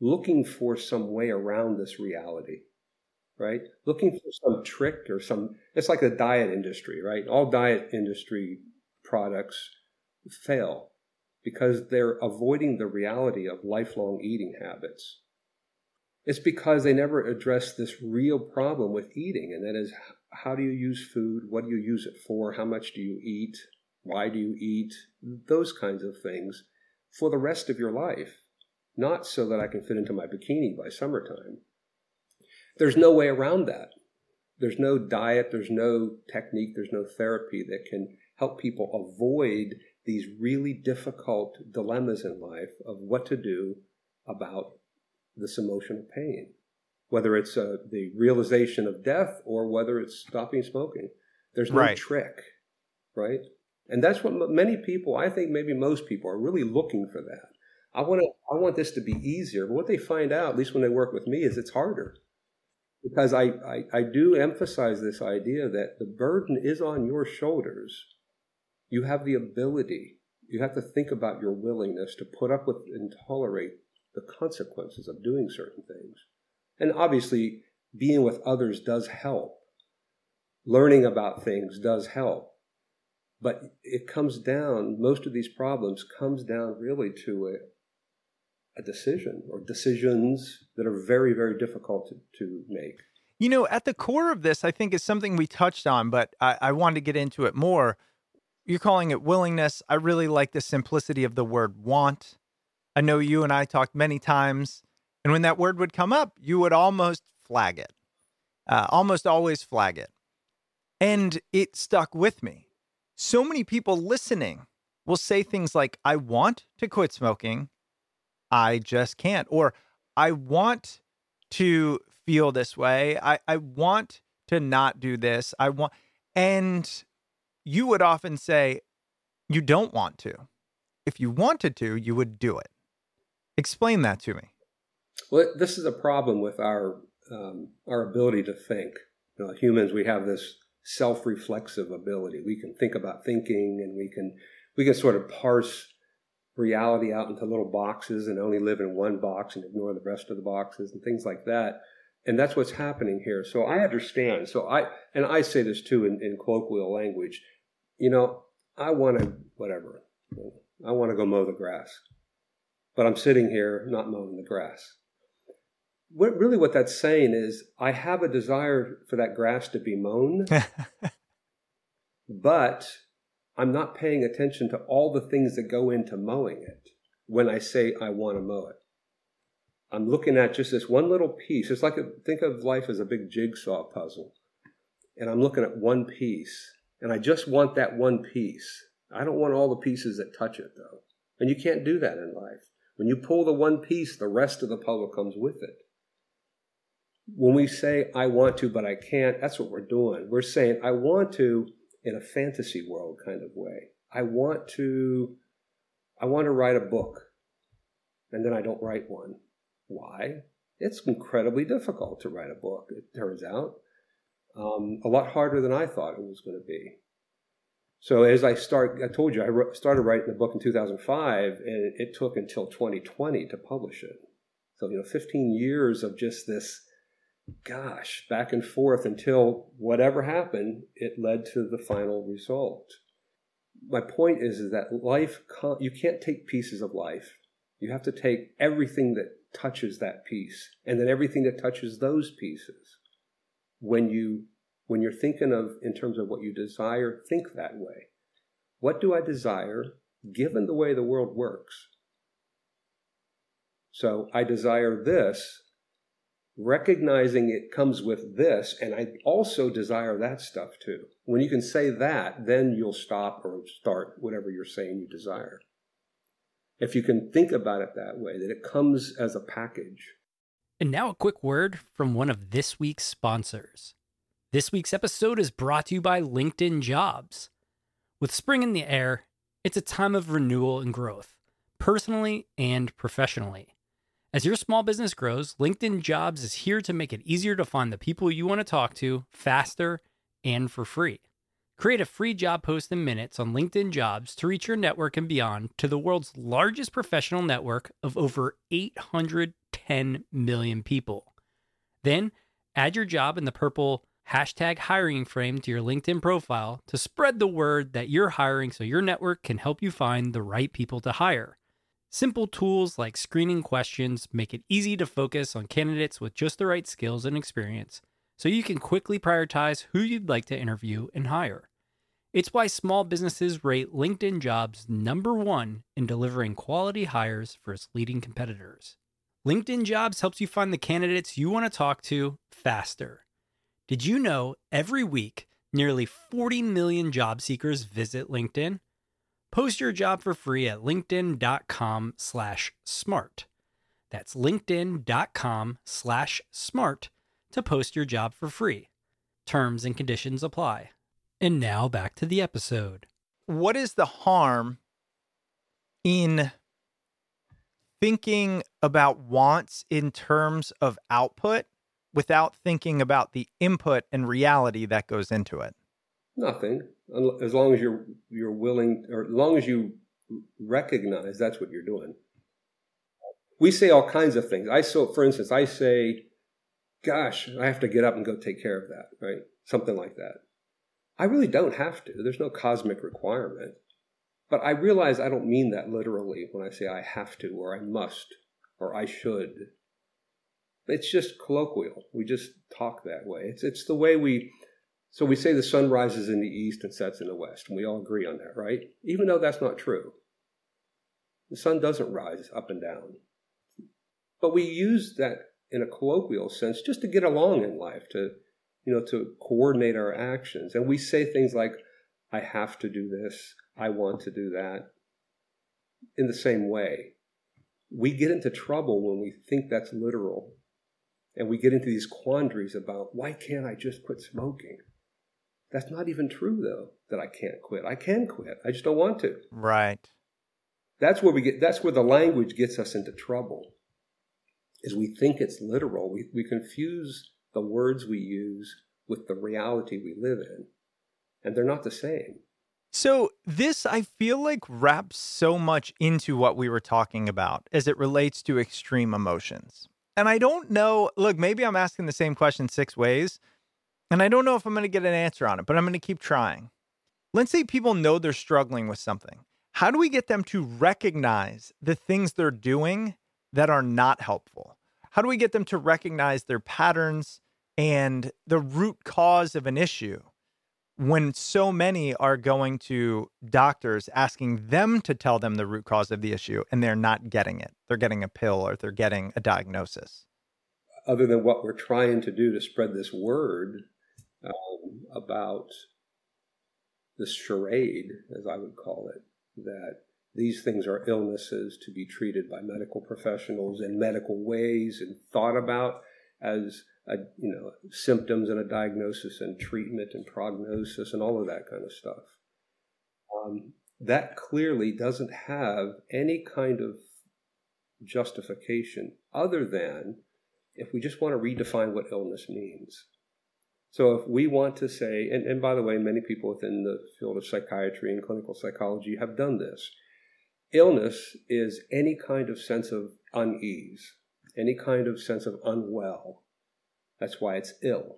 [SPEAKER 2] looking for some way around this reality, right? Looking for some trick or some, it's like the diet industry, right? All diet industry products fail because they're avoiding the reality of lifelong eating habits. It's because they never address this real problem with eating, and that is how do you use food? What do you use it for? How much do you eat? Why do you eat? Those kinds of things for the rest of your life, not so that I can fit into my bikini by summertime. There's no way around that. There's no diet, there's no technique, there's no therapy that can help people avoid these really difficult dilemmas in life of what to do about this emotional pain whether it's uh, the realization of death or whether it's stopping smoking. There's no right. trick, right? And that's what many people, I think maybe most people, are really looking for that. I want to, I want this to be easier, but what they find out, at least when they work with me, is it's harder because I, I, I do emphasize this idea that the burden is on your shoulders. You have the ability. You have to think about your willingness to put up with and tolerate the consequences of doing certain things. And obviously, being with others does help. Learning about things does help. But it comes down, most of these problems comes down really to a, a decision or decisions that are very, very difficult to, to make.
[SPEAKER 1] You know, at the core of this, I think is something we touched on, but I, I wanted to get into it more. You're calling it willingness. I really like the simplicity of the word want. I know you and I talked many times and when that word would come up, you would almost flag it. uh, almost always flag it. And it stuck with me. So many people listening will say things like, I want to quit smoking, I just can't. Or I want to feel this way. I, I want to not do this. I want, and you would often say, you don't want to. If you wanted to, you would do it. Explain that to me.
[SPEAKER 2] Well, this is a problem with our um, our ability to think. You know, humans, we have this self-reflexive ability. We can think about thinking, and we can we can sort of parse reality out into little boxes and only live in one box and ignore the rest of the boxes and things like that. And that's what's happening here. So I understand. So I and I say this too in, in colloquial language. You know, I want to whatever. I want to go mow the grass, but I'm sitting here not mowing the grass. What really what that's saying is I have a desire for that grass to be mown, (laughs) but I'm not paying attention to all the things that go into mowing it when I say I want to mow it. I'm looking at just this one little piece. It's like a, think of life as a big jigsaw puzzle. And I'm looking at one piece, and I just want that one piece. I don't want all the pieces that touch it, though. And you can't do that in life. When you pull the one piece, the rest of the puzzle comes with it. When we say, I want to, but I can't, that's what we're doing. We're saying, I want to, in a fantasy world kind of way. I want to I want to write a book and then I don't write one. Why? It's incredibly difficult to write a book, it turns out. Um, a lot harder than I thought it was going to be. So as I start, I told you I started writing the book in 2005, and it took until 2020 to publish it. So you know, 15 years of just this gosh, back and forth until whatever happened, it led to the final result. My point is, is that life, you can't take pieces of life. You have to take everything that touches that piece and then everything that touches those pieces. When you, when you're thinking of, in terms of what you desire, think that way. What do I desire given the way the world works? So I desire this recognizing it comes with this, and I also desire that stuff too. When you can say that, then you'll stop or start whatever you're saying you desire. If you can think about it that way, that it comes as a package.
[SPEAKER 3] And now a quick word from one of this week's sponsors. This week's episode is brought to you by LinkedIn Jobs. With spring in the air, it's a time of renewal and growth, personally and professionally. As your small business grows, LinkedIn Jobs is here to make it easier to find the people you want to talk to faster and for free. Create a free job post in minutes on LinkedIn Jobs to reach your network and beyond to the world's largest professional network of over 810 million people. Then add your job in the purple hashtag hiring frame to your LinkedIn profile to spread the word that you're hiring so your network can help you find the right people to hire. Simple tools like screening questions make it easy to focus on candidates with just the right skills and experience so you can quickly prioritize who you'd like to interview and hire. It's why small businesses rate LinkedIn jobs number one in delivering quality hires for its leading competitors. LinkedIn jobs helps you find the candidates you want to talk to faster. Did you know every week nearly 40 million job seekers visit LinkedIn? Post your job for free at linkedin.com slash smart. That's linkedin.com slash smart to post your job for free. Terms and conditions apply. And now back to the episode.
[SPEAKER 1] What is the harm in thinking about wants in terms of output without thinking about the input and reality that goes into it?
[SPEAKER 2] Nothing, as long as you're you're willing, or as long as you recognize that's what you're doing. We say all kinds of things. I so, for instance, I say, "Gosh, I have to get up and go take care of that," right? Something like that. I really don't have to. There's no cosmic requirement. But I realize I don't mean that literally when I say I have to, or I must, or I should. It's just colloquial. We just talk that way. It's it's the way we so we say the sun rises in the east and sets in the west, and we all agree on that, right? Even though that's not true. The sun doesn't rise up and down. But we use that in a colloquial sense just to get along in life, to, you know, to coordinate our actions. And we say things like, I have to do this, I want to do that. In the same way, we get into trouble when we think that's literal. And we get into these quandaries about why can't I just quit smoking? That's not even true, though, that I can't quit. I can quit. I just don't want to.
[SPEAKER 1] Right.
[SPEAKER 2] That's where we get, that's where the language gets us into trouble, is we think it's literal. We, we confuse the words we use with the reality we live in, and they're not the same.
[SPEAKER 1] So, this I feel like wraps so much into what we were talking about as it relates to extreme emotions. And I don't know, look, maybe I'm asking the same question six ways, and I don't know if I'm going to get an answer on it, but I'm going to keep trying. Let's say people know they're struggling with something. How do we get them to recognize the things they're doing that are not helpful? How do we get them to recognize their patterns and the root cause of an issue when so many are going to doctors asking them to tell them the root cause of the issue and they're not getting it? They're getting a pill or they're getting a diagnosis.
[SPEAKER 2] Other than what we're trying to do to spread this word um, about this charade, as I would call it, that these things are illnesses to be treated by medical professionals in medical ways and thought about as a, you know symptoms and a diagnosis and treatment and prognosis and all of that kind of stuff. Um, that clearly doesn't have any kind of justification other than if we just want to redefine what illness means. So if we want to say, and, and by the way, many people within the field of psychiatry and clinical psychology have done this. Illness is any kind of sense of unease, any kind of sense of unwell. That's why it's ill,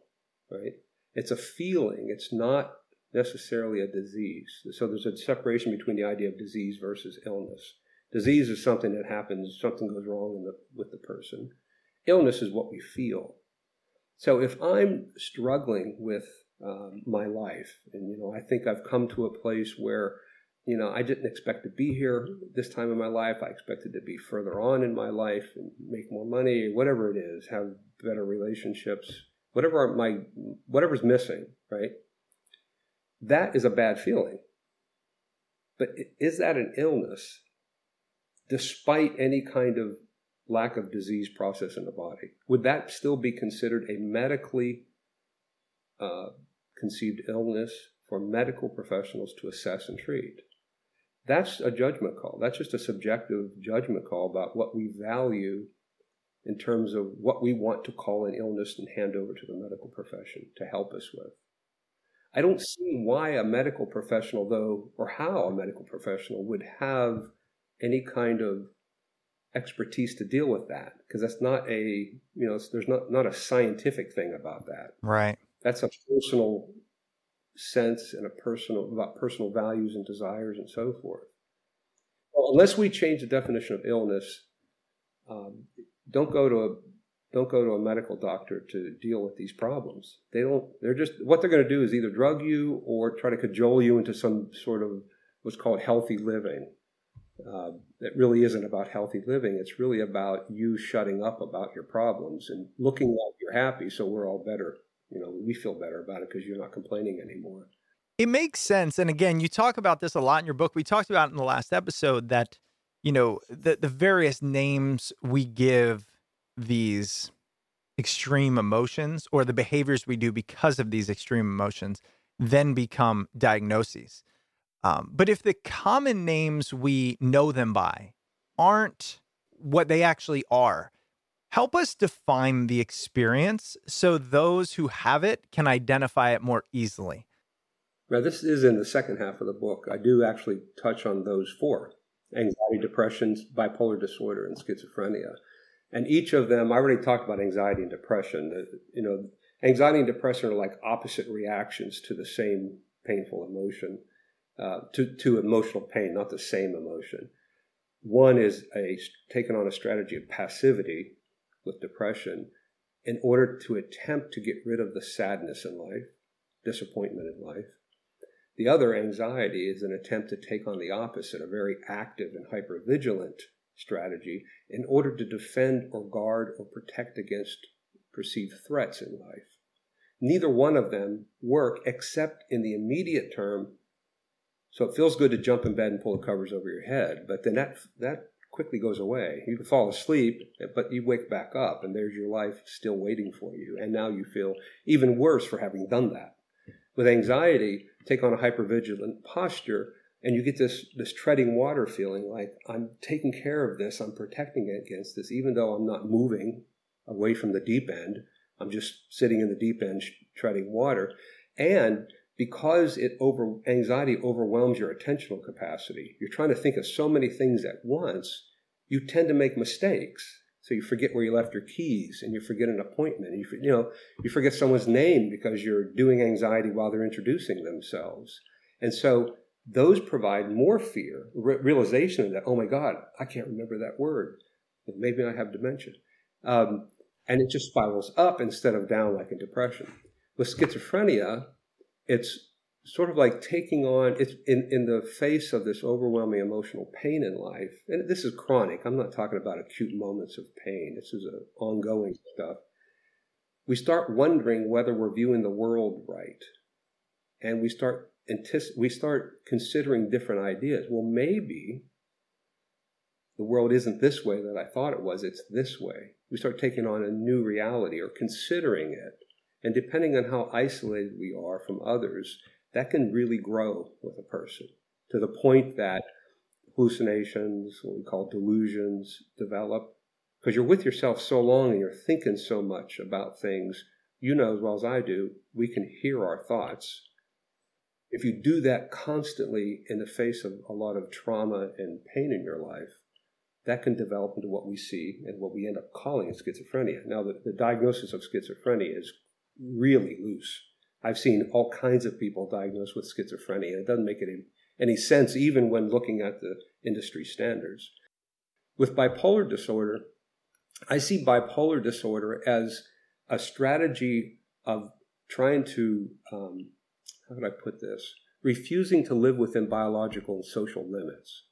[SPEAKER 2] right? It's a feeling. It's not necessarily a disease. So there's a separation between the idea of disease versus illness. Disease is something that happens, something goes wrong the, with the person. Illness is what we feel. So if I'm struggling with um, my life, and you know, I think I've come to a place where, you know, I didn't expect to be here this time in my life. I expected to be further on in my life and make more money, whatever it is, have better relationships, whatever my whatever's missing, right? That is a bad feeling. But is that an illness, despite any kind of lack of disease process in the body. Would that still be considered a medically uh, conceived illness for medical professionals to assess and treat? That's a judgment call. That's just a subjective judgment call about what we value in terms of what we want to call an illness and hand over to the medical profession to help us with. I don't see why a medical professional, though, or how a medical professional would have any kind of expertise to deal with that because that's not a you know there's not not a scientific thing about that.
[SPEAKER 1] Right.
[SPEAKER 2] That's a personal sense and a personal about personal values and desires and so forth. Well, unless we change the definition of illness um, don't go to a don't go to a medical doctor to deal with these problems. They don't they're just what they're going to do is either drug you or try to cajole you into some sort of what's called healthy living. Uh, it really isn't about healthy living. It's really about you shutting up about your problems and looking like you're happy, so we're all better. You know, we feel better about it because you're not complaining anymore.
[SPEAKER 1] It makes sense. And again, you talk about this a lot in your book. We talked about in the last episode that, you know, the, the various names we give these extreme emotions or the behaviors we do because of these extreme emotions then become diagnoses. Um, but if the common names we know them by aren't what they actually are, help us define the experience so those who have it can identify it more easily.
[SPEAKER 2] Now, this is in the second half of the book. I do actually touch on those four anxiety, depression, bipolar disorder, and schizophrenia. And each of them, I already talked about anxiety and depression. You know, anxiety and depression are like opposite reactions to the same painful emotion uh, to, to emotional pain, not the same emotion. One is a taken on a strategy of passivity with depression in order to attempt to get rid of the sadness in life, disappointment in life. The other, anxiety, is an attempt to take on the opposite, a very active and hypervigilant strategy in order to defend or guard or protect against perceived threats in life. neither one of them work except in the immediate term. So it feels good to jump in bed and pull the covers over your head, but then that that quickly goes away. You can fall asleep, but you wake back up, and there's your life still waiting for you. And now you feel even worse for having done that. With anxiety, take on a hypervigilant posture, and you get this this treading water feeling like I'm taking care of this, I'm protecting it against this, even though I'm not moving away from the deep end. I'm just sitting in the deep end treading water. And because it over anxiety overwhelms your attentional capacity, you're trying to think of so many things at once, you tend to make mistakes. So you forget where you left your keys, and you forget an appointment. You, you know you forget someone's name because you're doing anxiety while they're introducing themselves. And so those provide more fear, re- realization that oh my God, I can't remember that word. Maybe I have dementia. Um, and it just spirals up instead of down like in depression. With schizophrenia, it's sort of like taking on it's in, in the face of this overwhelming emotional pain in life and this is chronic i'm not talking about acute moments of pain this is ongoing stuff we start wondering whether we're viewing the world right and we start we start considering different ideas. Well maybe the world isn't this way that i thought it was it's this way. We start taking on a new reality or considering it and depending on how isolated we are from others, that can really grow with a person to the point that hallucinations, what we call delusions, develop. Because you're with yourself so long and you're thinking so much about things, you know as well as I do, we can hear our thoughts. If you do that constantly in the face of a lot of trauma and pain in your life, that can develop into what we see and what we end up calling schizophrenia. Now, the, the diagnosis of schizophrenia is really loose. I've seen all kinds of people diagnosed with schizophrenia, it doesn't make any, any sense even when looking at the industry standards. With bipolar disorder, I see bipolar disorder as a strategy of trying to, um, how could I put this, refusing to live within biological and social limits.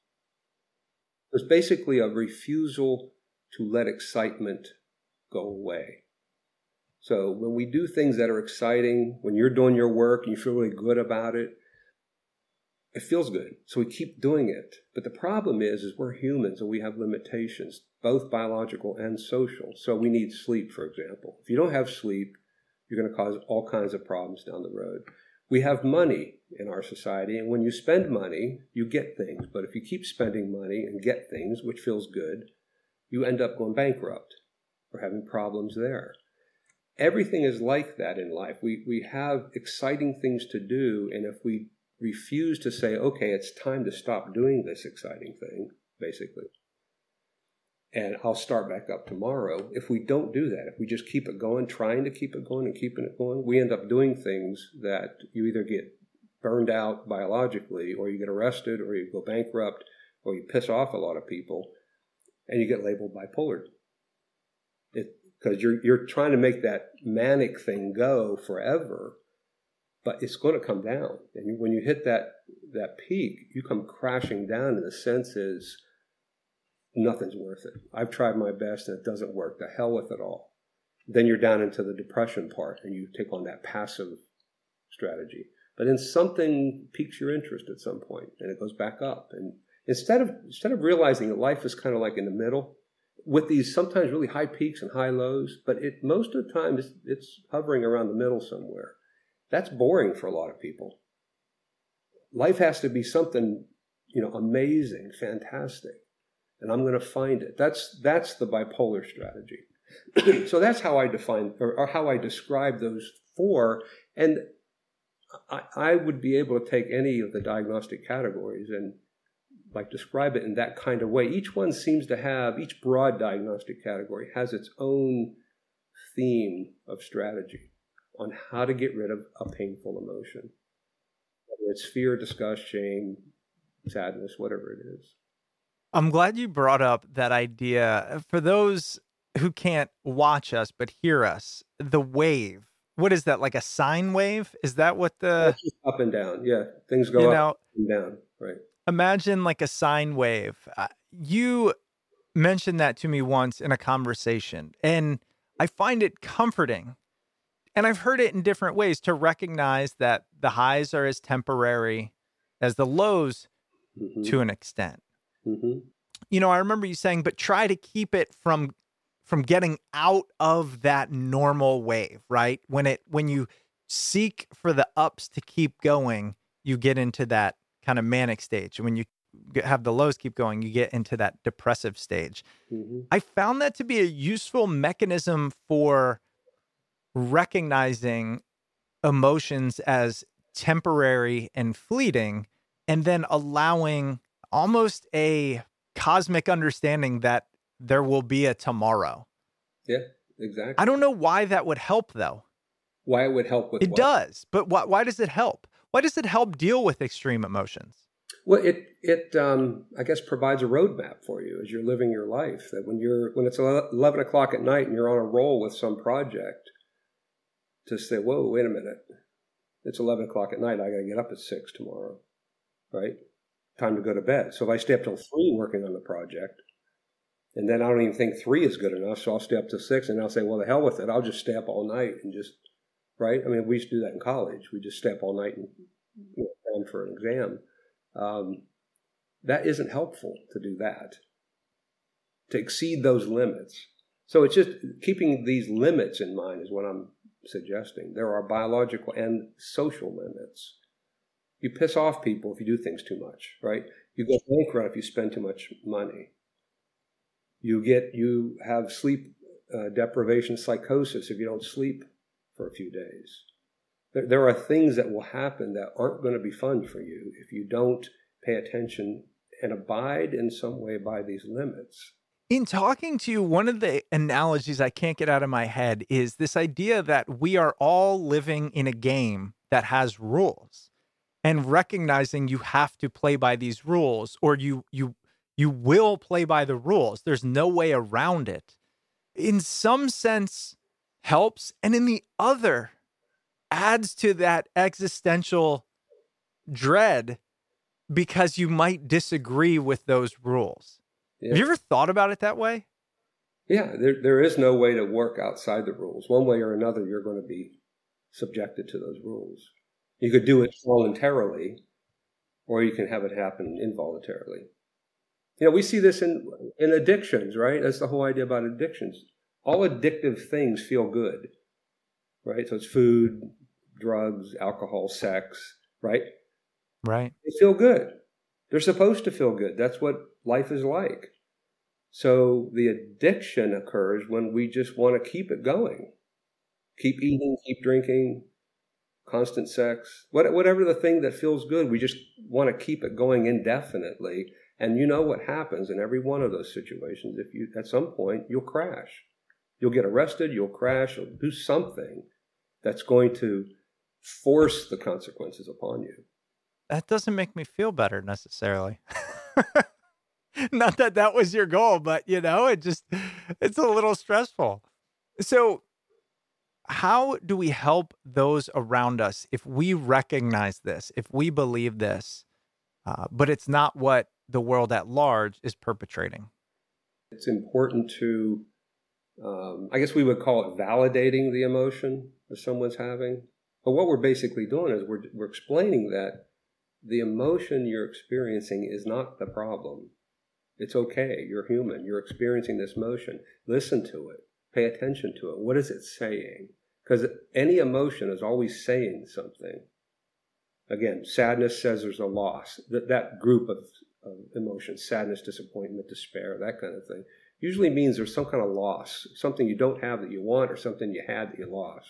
[SPEAKER 2] It's basically a refusal to let excitement go away. So when we do things that are exciting, when you're doing your work and you feel really good about it, it feels good. So we keep doing it. But the problem is, is we're humans and we have limitations, both biological and social. So we need sleep, for example. If you don't have sleep, you're going to cause all kinds of problems down the road. We have money in our society, and when you spend money, you get things. But if you keep spending money and get things, which feels good, you end up going bankrupt or having problems there everything is like that in life. We, we have exciting things to do, and if we refuse to say, okay, it's time to stop doing this exciting thing, basically, and I'll start back up tomorrow, if we don't do that, if we just keep it going, trying to keep it going and keeping it going, we end up doing things that you either get burned out biologically, or you get arrested, or you go bankrupt, or you piss off a lot of people, and you get labeled bipolar. Because you're you're trying to make that manic thing go forever, but it's going to come down. And when you hit that that peak, you come crashing down, and the sense is nothing's worth it. I've tried my best, and it doesn't work. The hell with it all. Then you're down into the depression part, and you take on that passive strategy. But then something piques your interest at some point, and it goes back up. And instead of instead of realizing that life is kind of like in the middle, with these sometimes really high peaks and high lows, but it most of the time it's, it's hovering around the middle somewhere. That's boring for a lot of people. Life has to be something, you know, amazing, fantastic, and I'm going to find it. That's that's the bipolar strategy. (clears throat) so that's how I define or, or, how I describe those four, and I, I would be able to take any of the diagnostic categories and like describe it in that kind of way. Each one seems to have, each broad diagnostic category has its own theme of strategy on how to get rid of a painful emotion. Whether it's fear, disgust, shame, sadness, whatever it is.
[SPEAKER 4] I'm glad you brought up that idea. For those who can't watch us but hear us, the wave. What is that? Like a sine wave? Is that what the
[SPEAKER 2] up and down? Yeah, things go up know, and down. Right
[SPEAKER 4] imagine like a sine wave. Uh, you mentioned that to me once in a conversation, and I find it comforting.
[SPEAKER 1] and I've heard it in different ways to recognize that the highs are as temporary as the lows
[SPEAKER 2] Mhm.
[SPEAKER 1] to an extent.
[SPEAKER 2] Mhm.
[SPEAKER 1] You know, I remember you saying, but try to keep it from from getting out of that normal wave, right? When it when you seek for the ups to keep going, you get into that kind of manic stage. When you have the lows keep going, you get into that depressive stage.
[SPEAKER 2] Mhm.
[SPEAKER 1] I found that to be a useful mechanism for recognizing emotions as temporary and fleeting, and then allowing almost a cosmic understanding that there will be a tomorrow.
[SPEAKER 2] Yeah, exactly.
[SPEAKER 1] I don't know why that would help though.
[SPEAKER 2] Why it would help with
[SPEAKER 1] It
[SPEAKER 2] what?
[SPEAKER 1] does, but why, why does it help? Why does it help deal with extreme emotions?
[SPEAKER 2] Well, it it um, I guess provides a roadmap for you as you're living your life. That when you're when it's eleven o'clock at night and you're on a roll with some project, to say, "Whoa, wait a minute! It's eleven o'clock at night. I got to get up at six tomorrow, right? Time to go to bed." So if I stay up till three working on the project, and then I don't even think three is good enough, so I'll stay up to six, and I'll say, "Well, the hell with it! I'll just stay up all night and just." Right? I mean, we used to do that in college. We just stay up all night and you know, for an exam. Um, that isn't helpful to do that, to exceed those limits. So it's just keeping these limits in mind is what I'm suggesting. There are biological and social limits. You piss off people if you do things too much, right? You go bankrupt if you spend too much money. You get you have sleep uh, deprivation psychosis if you don't sleep for a few days. There, there are things that will happen that aren't going to be fun for you if you don't pay attention and abide in some way by these limits.
[SPEAKER 1] In talking to you, one of the analogies I can't get out of my head is this idea that we are all living in a game that has rules and recognizing you have to play by these rules or you you you will play by the rules. There's no way around it. In some sense helps and in the other adds to that existential dread because you might disagree with those rules. Have you ever thought about it that way?
[SPEAKER 2] Yeah, there, there is no way to work outside the rules. One way or another, you're going to be subjected to those rules. You could do it voluntarily, or you can have it happen involuntarily. You know, we see this in, in addictions, right? That's the whole idea about addictions. All addictive things feel good, right? So it's food, drugs, alcohol, sex, right?
[SPEAKER 1] Right.
[SPEAKER 2] They feel good. They're supposed to feel good. That's what life is like. So the addiction occurs when we just want to keep it going. Keep eating, keep drinking, constant sex, whatever the thing that feels good, we just want to keep it going indefinitely. And you know what happens in every one of those situations. If you, at some point, you'll crash. You'll get arrested, you'll crash, you'll do something that's going to force the consequences upon you.
[SPEAKER 1] That doesn't make me feel better necessarily. (laughs) Not that that was your goal, but you know, it just it's a little stressful. So how do we help those around us if we recognize this, if we believe this, uh, but it's not what the world at large is perpetrating?
[SPEAKER 2] It's important to, um, I guess we would call it validating the emotion that someone's having. But what we're basically doing is we're, we're explaining that the emotion you're experiencing is not the problem. It's okay. You're human. You're experiencing this motion. Listen to it. Pay attention to it. What is it saying? Because any emotion is always saying something. Again, sadness says there's a loss. That, that group of, of emotions, sadness, disappointment, despair, that kind of thing, usually means there's some kind of loss, something you don't have that you want or something you had that you lost.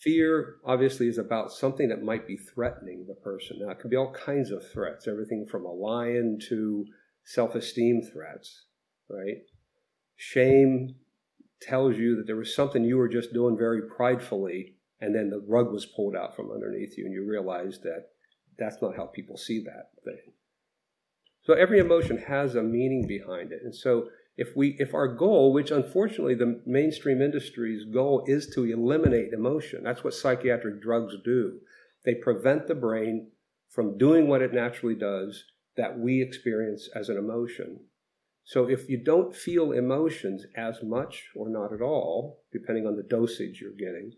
[SPEAKER 2] Fear, obviously, is about something that might be threatening the person. Now, it can be all kinds of threats, everything from a lion to self esteem threats, right? Shame tells you that there was something you were just doing very pridefully, and then the rug was pulled out from underneath you, and you realized that that's not how people see that thing. So every emotion has a meaning behind it. And so if we if our goal, which unfortunately the mainstream industry's goal is to eliminate emotion, that's what psychiatric drugs do. They prevent the brain from doing what it naturally does that we experience as an emotion. So if you don't feel emotions as much or not at all, depending on the dosage you're getting,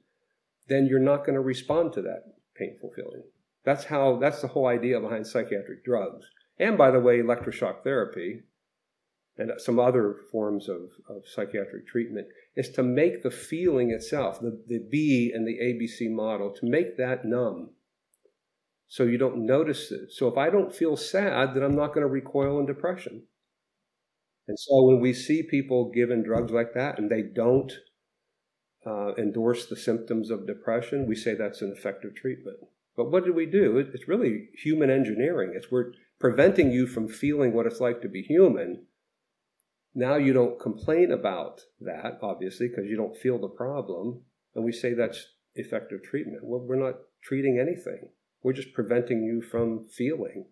[SPEAKER 2] then you're not going to respond to that painful feeling. That's how, that's the whole idea behind psychiatric drugs. And by the way, electroshock therapy and some other forms of, of psychiatric treatment is to make the feeling itself, the, the B and the ABC model, to make that numb so you don't notice it. So if I don't feel sad, then I'm not going to recoil in depression. And so when we see people given drugs like that and they don't uh, endorse the symptoms of depression, we say that's an effective treatment. But what do we do? It's really human engineering. It's we're preventing you from feeling what it's like to be human. Now you don't complain about that, obviously, because you don't feel the problem. And we say that's effective treatment. Well, we're not treating anything. We're just preventing you from feeling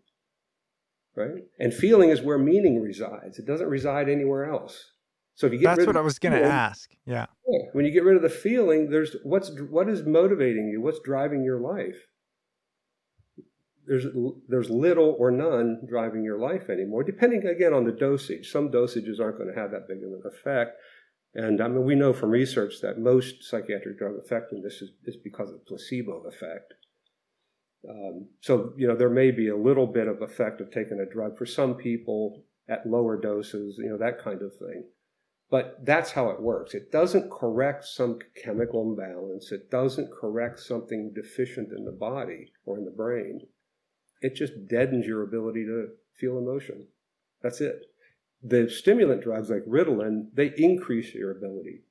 [SPEAKER 2] right? And feeling is where meaning resides. It doesn't reside anywhere else. So if you get
[SPEAKER 1] that's
[SPEAKER 2] rid
[SPEAKER 1] what
[SPEAKER 2] of
[SPEAKER 1] I was going to ask. Yeah.
[SPEAKER 2] yeah. When you get rid of the feeling, there's what's what is motivating you? What's driving your life? There's there's little or none driving your life anymore, depending again on the dosage. Some dosages aren't going to have that big of an effect. And I mean, we know from research that most psychiatric drug effectiveness is, is because of placebo effect. Um, so, you know, there may be a little bit of effect of taking a drug for some people at lower doses, you know, that kind of thing. But that's how it works. It doesn't correct some chemical imbalance. It doesn't correct something deficient in the body or in the brain. It just deadens your ability to feel emotion. That's it. The stimulant drugs like Ritalin, they increase your ability.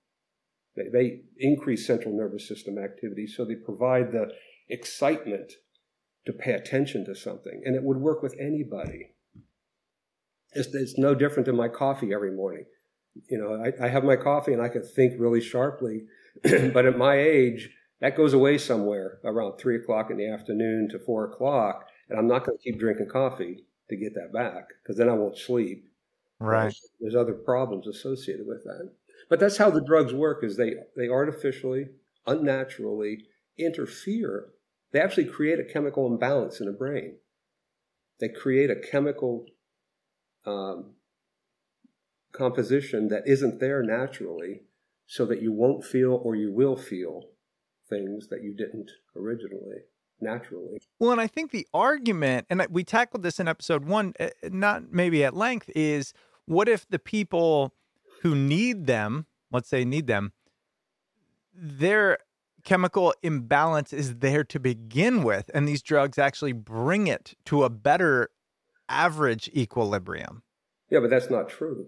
[SPEAKER 2] They, they increase central nervous system activity, so they provide the excitement to pay attention to something, and it would work with anybody. It's, it's no different than my coffee every morning. You know, I, I have my coffee and I can think really sharply, (clears throat) but at my age, that goes away somewhere around three o'clock in the afternoon to four o'clock, and I'm not going to keep drinking coffee to get that back because then I won't sleep.
[SPEAKER 1] Right.
[SPEAKER 2] There's other problems associated with that. But that's how the drugs work: is they they artificially, unnaturally interfere they actually create a chemical imbalance in the brain. They create a chemical um, composition that isn't there naturally so that you won't feel or you will feel things that you didn't originally naturally.
[SPEAKER 1] Well, and I think the argument, and we tackled this in episode one, eh, not maybe at length, is what if the people who need them, let's say need them, they're chemical imbalance is there to begin with, and these drugs actually bring it to a better average equilibrium.
[SPEAKER 2] Yeah, but that's not true.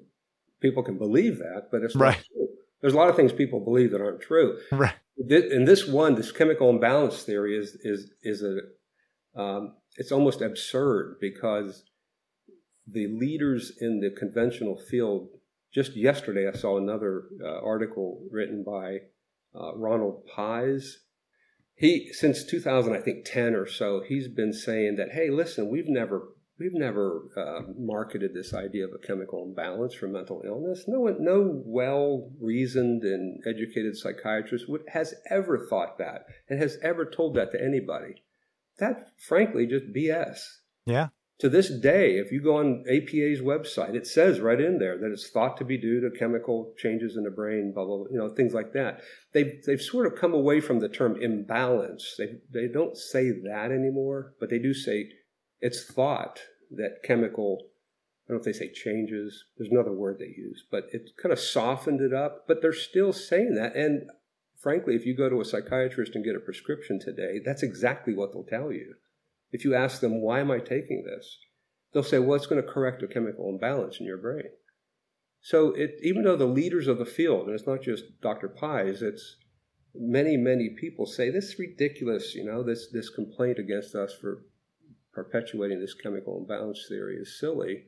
[SPEAKER 2] People can believe that, but it's
[SPEAKER 1] right.
[SPEAKER 2] true. There's a lot of things people believe that aren't true.
[SPEAKER 1] Right.
[SPEAKER 2] And this one, this chemical imbalance theory is is is a um, it's almost absurd because the leaders in the conventional field. Just yesterday, I saw another uh, article written by uh, Ronald Pies. He since 2000, I think 10 or so, he's been saying that hey, listen, we've never we've never uh, marketed this idea of a chemical imbalance for mental illness. No one, no well reasoned and educated psychiatrist would, has ever thought that and has ever told that to anybody. That, frankly, just BS.
[SPEAKER 1] Yeah
[SPEAKER 2] to this day, if you go on APA's website, it says right in there that it's thought to be due to chemical changes in the brain, blah blah, blah you know, things like that. They've they've sort of come away from the term imbalance. They they don't say that anymore, but they do say it's thought that chemical. I don't know if they say changes. There's another word they use, but it kind of softened it up. But they're still saying that, and frankly, if you go to a psychiatrist and get a prescription today, that's exactly what they'll tell you. If you ask them, why am I taking this? They'll say, well, it's going to correct a chemical imbalance in your brain. So it, even though the leaders of the field, and it's not just Dr. Pies, it's many, many people say this is ridiculous, you know, this, this complaint against us for perpetuating this chemical imbalance theory is silly.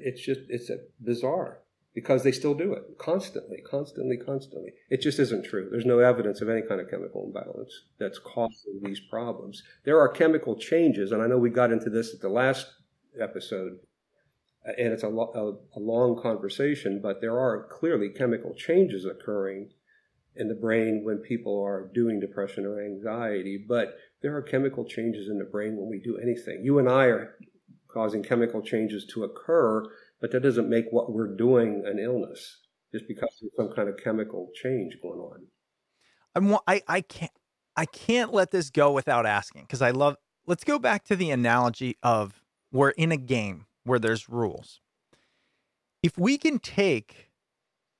[SPEAKER 2] It's just, it's bizarre because they still do it constantly, constantly, constantly. It just isn't true. There's no evidence of any kind of chemical imbalance that's causing these problems. There are chemical changes, and I know we got into this at the last episode, and it's a, lo- a, a long conversation, but there are clearly chemical changes occurring in the brain when people are doing depression or anxiety, but there are chemical changes in the brain when we do anything. You and I are causing chemical changes to occur but that doesn't make what we're doing an illness just because there's some kind of chemical change going on.
[SPEAKER 1] I'm, I, I can't, I can't let this go without asking because I love. Let's go back to the analogy of we're in a game where there's rules. If we can take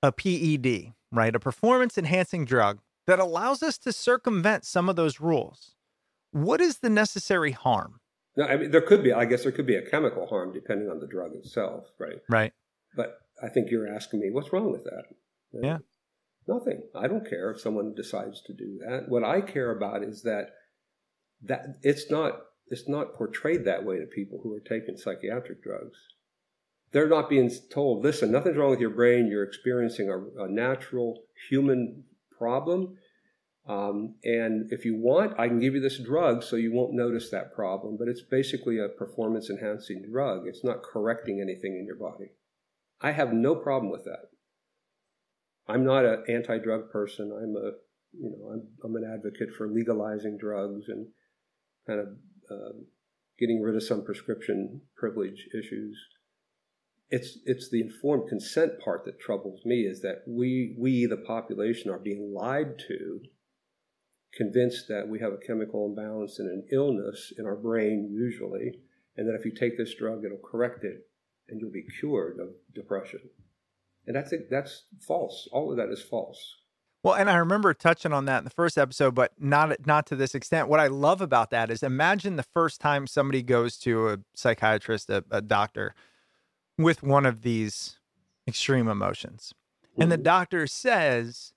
[SPEAKER 1] a PED, right, a performance enhancing drug that allows us to circumvent some of those rules, what is the necessary harm?
[SPEAKER 2] No, I mean there could be. I guess there could be a chemical harm depending on the drug itself, right?
[SPEAKER 1] Right.
[SPEAKER 2] But I think you're asking me what's wrong with that.
[SPEAKER 1] Yeah.
[SPEAKER 2] Nothing. I don't care if someone decides to do that. What I care about is that that it's not it's not portrayed that way to people who are taking psychiatric drugs. They're not being told, listen, nothing's wrong with your brain. You're experiencing a, a natural human problem. Um, and if you want, I can give you this drug so you won't notice that problem. But it's basically a performance enhancing drug. It's not correcting anything in your body. I have no problem with that. I'm not an anti-drug person. I'm a, you know, I'm, I'm an advocate for legalizing drugs and kind of uh, getting rid of some prescription privilege issues. It's it's the informed consent part that troubles me is that we we the population are being lied to, convinced that we have a chemical imbalance and an illness in our brain usually, and that if you take this drug it'll correct it and you'll be cured of depression. And that's that's false. All of that is false.
[SPEAKER 1] Well, and I remember touching on that in the first episode, but not not to this extent. What I love about that is imagine the first time somebody goes to a psychiatrist, a, a doctor, with one of these extreme emotions, and the
[SPEAKER 2] Mhm.
[SPEAKER 1] doctor says,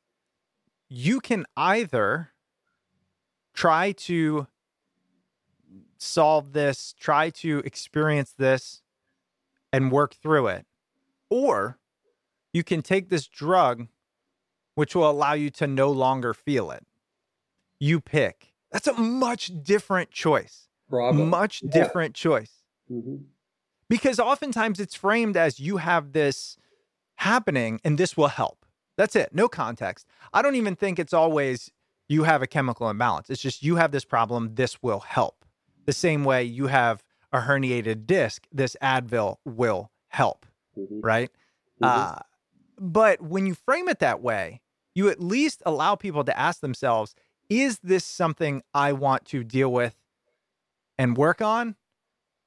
[SPEAKER 1] you can either try to solve this, try to experience this, and work through it, or you can take this drug which will allow you to no longer feel it. You pick. That's a much different choice.
[SPEAKER 2] Bravo.
[SPEAKER 1] Much
[SPEAKER 2] Yeah.
[SPEAKER 1] different choice.
[SPEAKER 2] hmm
[SPEAKER 1] Because oftentimes it's framed as you have this happening and this will help. That's it. No context. I don't even think it's always you have a chemical imbalance. It's just you have this problem, this will help. The same way you have a herniated disc, this Advil will help,
[SPEAKER 2] hmm
[SPEAKER 1] right?
[SPEAKER 2] Mhm.
[SPEAKER 1] Uh, but when you frame it that way, you at least allow people to ask themselves, is this something I want to deal with and work on?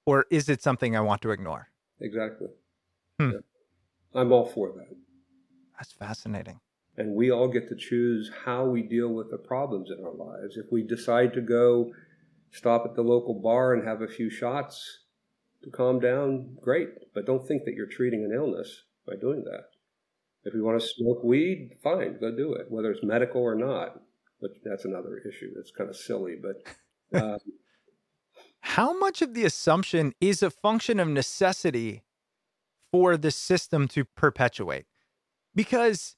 [SPEAKER 1] Or is it something I want to ignore?
[SPEAKER 2] Exactly.
[SPEAKER 1] Hmm.
[SPEAKER 2] Yeah. I'm all for that.
[SPEAKER 1] That's fascinating.
[SPEAKER 2] And we all get to choose how we deal with the problems in our lives. If we decide to go stop at the local bar and have a few shots to calm down, great. But don't think that you're treating an illness by doing that. If we want to smoke weed, fine, go do it, whether it's medical or not. But that's another issue. That's kind of silly. But (laughs) uh,
[SPEAKER 1] How much of the assumption is a function of necessity for the system to perpetuate? Because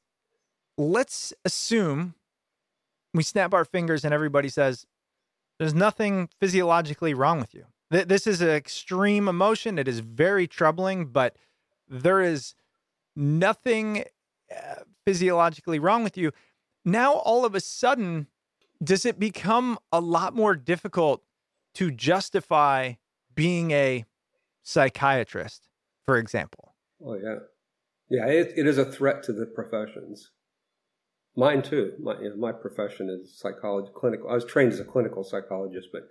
[SPEAKER 1] let's assume we snap our fingers and everybody says, there's nothing physiologically wrong with you. Th- This is an extreme emotion. It is very troubling, but there is nothing uh, physiologically wrong with you. Now, all of a sudden, does it become a lot more difficult to justify being a psychiatrist, for example?
[SPEAKER 2] Oh yeah, yeah. It, it is a threat to the professions. Mine too. My you know, my profession is psychology, clinical. I was trained as a clinical psychologist, but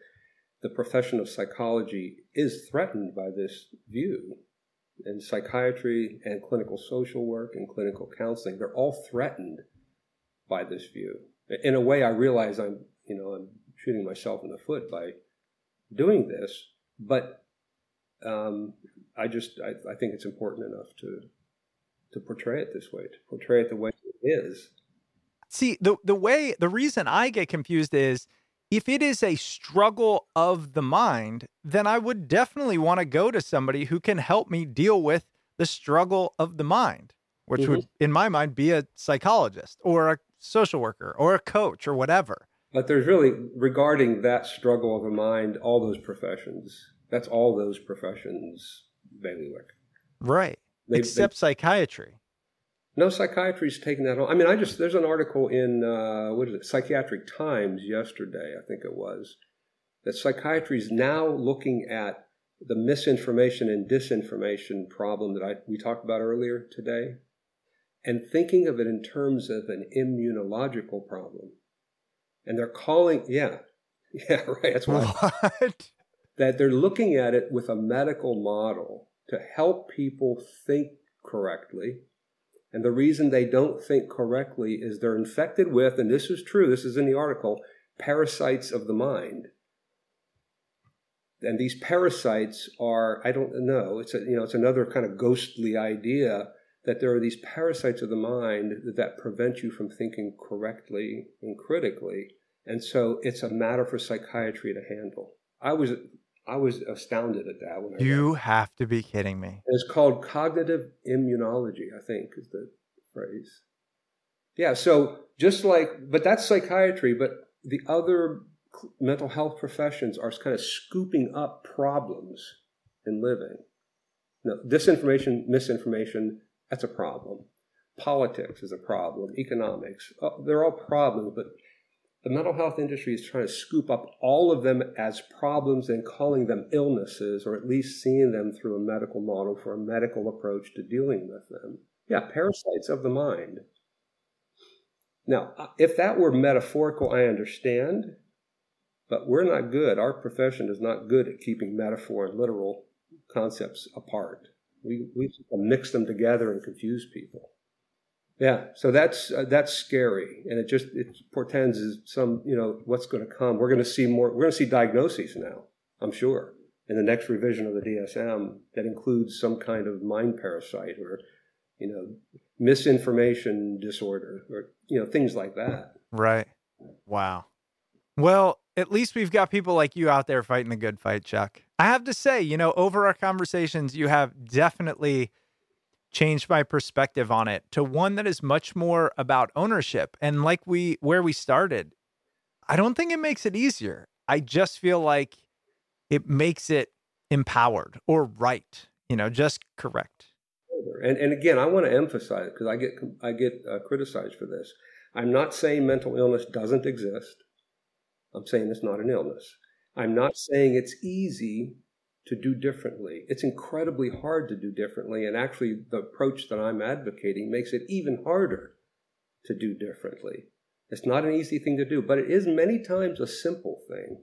[SPEAKER 2] the profession of psychology is threatened by this view. And psychiatry and clinical social work and clinical counseling, they're all threatened by this view. In a way, I realize I'm, you know, I'm shooting myself in the foot by doing this, but um, I just I, I think it's important enough to to portray it this way, to portray it the way it is.
[SPEAKER 1] See, the the way the reason I get confused is if it is a struggle of the mind, then I would definitely want to go to somebody who can help me deal with the struggle of the mind, which would mm-hmm. in my mind be a psychologist or a social worker or a coach or whatever.
[SPEAKER 2] But there's really regarding that struggle of the mind, all those professions. That's all those professions bailiwick.
[SPEAKER 1] Right.
[SPEAKER 2] They- they-
[SPEAKER 1] Except psychiatry.
[SPEAKER 2] No psychiatry's taking that on. I mean, I just there's an article in uh, what is it, Psychiatric Times yesterday, I think it was, that psychiatry is now looking at the misinformation and disinformation problem that I we talked about earlier today, and thinking of it in terms of an immunological problem. and they're calling, yeah, (laughs) yeah, right. That's why
[SPEAKER 1] What?
[SPEAKER 2] that they're looking at it with a medical model to help people think correctly. And the reason they don't think correctly is they're infected with, and this is true, this is in the article, parasites of the mind. And these parasites are, I don't know, it's a, you know, it's another kind of ghostly idea that there are these parasites of the mind that prevent you from thinking correctly and critically. And so it's a matter for psychiatry to handle. I was I was astounded at that when I
[SPEAKER 1] You have to be kidding me.
[SPEAKER 2] It's called cognitive immunology, I think is the phrase. Yeah, so just like, but that's psychiatry, but the other mental health professions are kind of scooping up problems in living. No, disinformation, misinformation, that's a problem. Politics is a problem. Economics, uh, they're all problems, but the mental health industry is trying to scoop up all of them as problems and calling them illnesses, or at least seeing them through a medical model for a medical approach to dealing with them. Yeah, parasites of the mind. Now, uh, if that were metaphorical, I understand, but we're not good. Our profession is not good at keeping metaphor and literal concepts apart. We, we mix them together and confuse people. Yeah, so that's uh, that's scary, and it just it portends some you know what's going to come. We're going to see more. We're going to see diagnoses now. I'm sure in the next revision of the DSM that includes some kind of mind parasite or you know misinformation disorder or you know things like that.
[SPEAKER 1] Right. Wow. Well, at least we've got people like you out there fighting the good fight, Chuck. I have to say, you know, over our conversations, you have definitely changed my perspective on it to one that is much more about ownership. And like we, where we started, I don't think it makes it easier. I just feel like it makes it empowered or right, you know, just correct.
[SPEAKER 2] And and again, I want to emphasize because I get I get uh, criticized for this. I'm not saying mental illness doesn't exist. I'm saying it's not an illness. I'm not saying it's easy to do differently. It's incredibly hard to do differently, and actually, the approach that I'm advocating makes it even harder to do differently. It's not an easy thing to do, but it is many times a simple thing,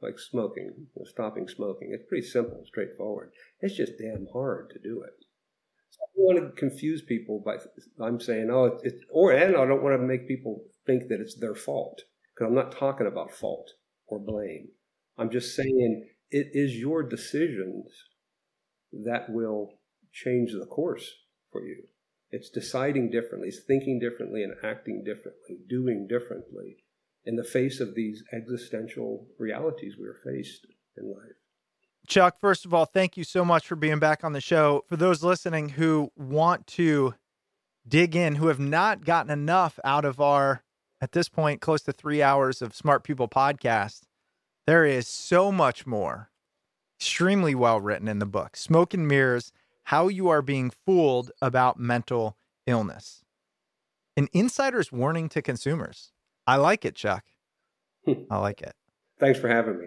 [SPEAKER 2] like smoking, stopping smoking. It's pretty simple, straightforward. It's just damn hard to do it. So I don't want to confuse people by I'm saying, oh, it's or and I don't want to make people think that it's their fault because I'm not talking about fault or blame. I'm just saying it is your decisions that will change the course for you. It's deciding differently, it's thinking differently and acting differently, doing differently in the face of these existential realities we are faced in life.
[SPEAKER 1] Chuck, first of all, thank you so much for being back on the show. For those listening who want to dig in, who have not gotten enough out of our, at this point, close to three hours of Smart People podcast, there is so much more. Extremely well written in the book Smoke and Mirrors How You Are Being Fooled About Mental Illness. An insider's warning to consumers. I like it, Chuck. I like it.
[SPEAKER 2] Thanks for having me.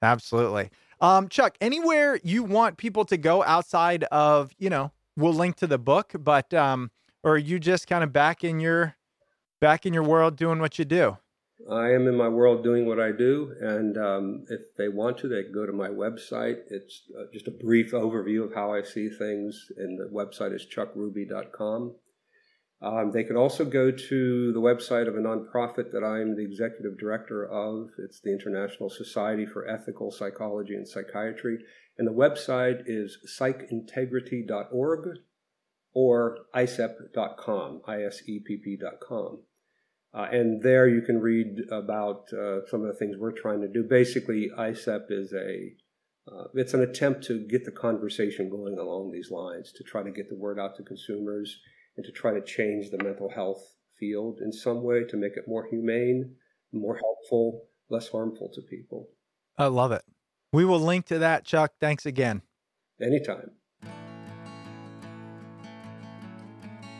[SPEAKER 1] Absolutely. Um, Chuck, anywhere you want people to go outside of, you know, we'll link to the book, but um, or are you just kind of back in your back in your world doing what you do?
[SPEAKER 2] I am in my world doing what I do, and um, if they want to, they can go to my website. It's uh, just a brief overview of how I see things, and the website is chuckruby.com. Um, they can also go to the website of a nonprofit that I'm the executive director of. It's the International Society for Ethical Psychology and Psychiatry, and the website is psychintegrity.org or isepp.com, I-S-E-P-P.com. Uh, and there you can read about uh, some of the things we're trying to do. Basically, ISEPP is a uh, it's an attempt to get the conversation going along these lines, to try to get the word out to consumers, and to try to change the mental health field in some way to make it more humane, more helpful, less harmful to people.
[SPEAKER 1] I love it. We will link to that, Chuck. Thanks again.
[SPEAKER 2] Anytime.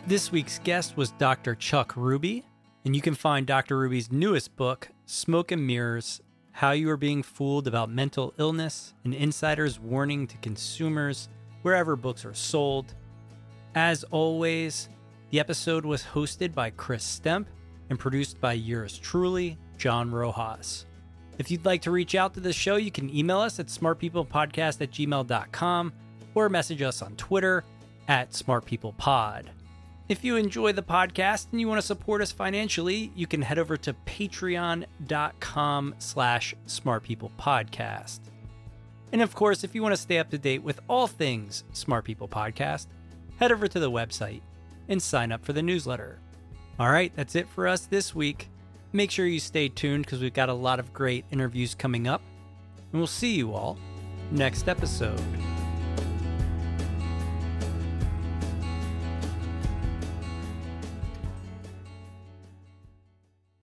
[SPEAKER 3] This week's guest was Dr. Chuck Ruby, and you can find Dr. Ruby's newest book, Smoke and Mirrors How You Are Being Fooled About Mental Illness, an insider's warning to consumers, wherever books are sold. As always, the episode was hosted by Chris Stemp and produced by yours truly. John Rojas. If you'd like to reach out to the show, you can email us at smartpeoplepodcast at gmail.com or message us on Twitter at smartpeoplepod. If you enjoy the podcast and you want to support us financially, you can head over to patreon.com slash smartpeoplepodcast. And of course, if you want to stay up to date with all things Smart People Podcast, head over to the website and sign up for the newsletter. All right, that's it for us this week. Make sure you stay tuned because we've got a lot of great interviews coming up. And we'll see you all next episode.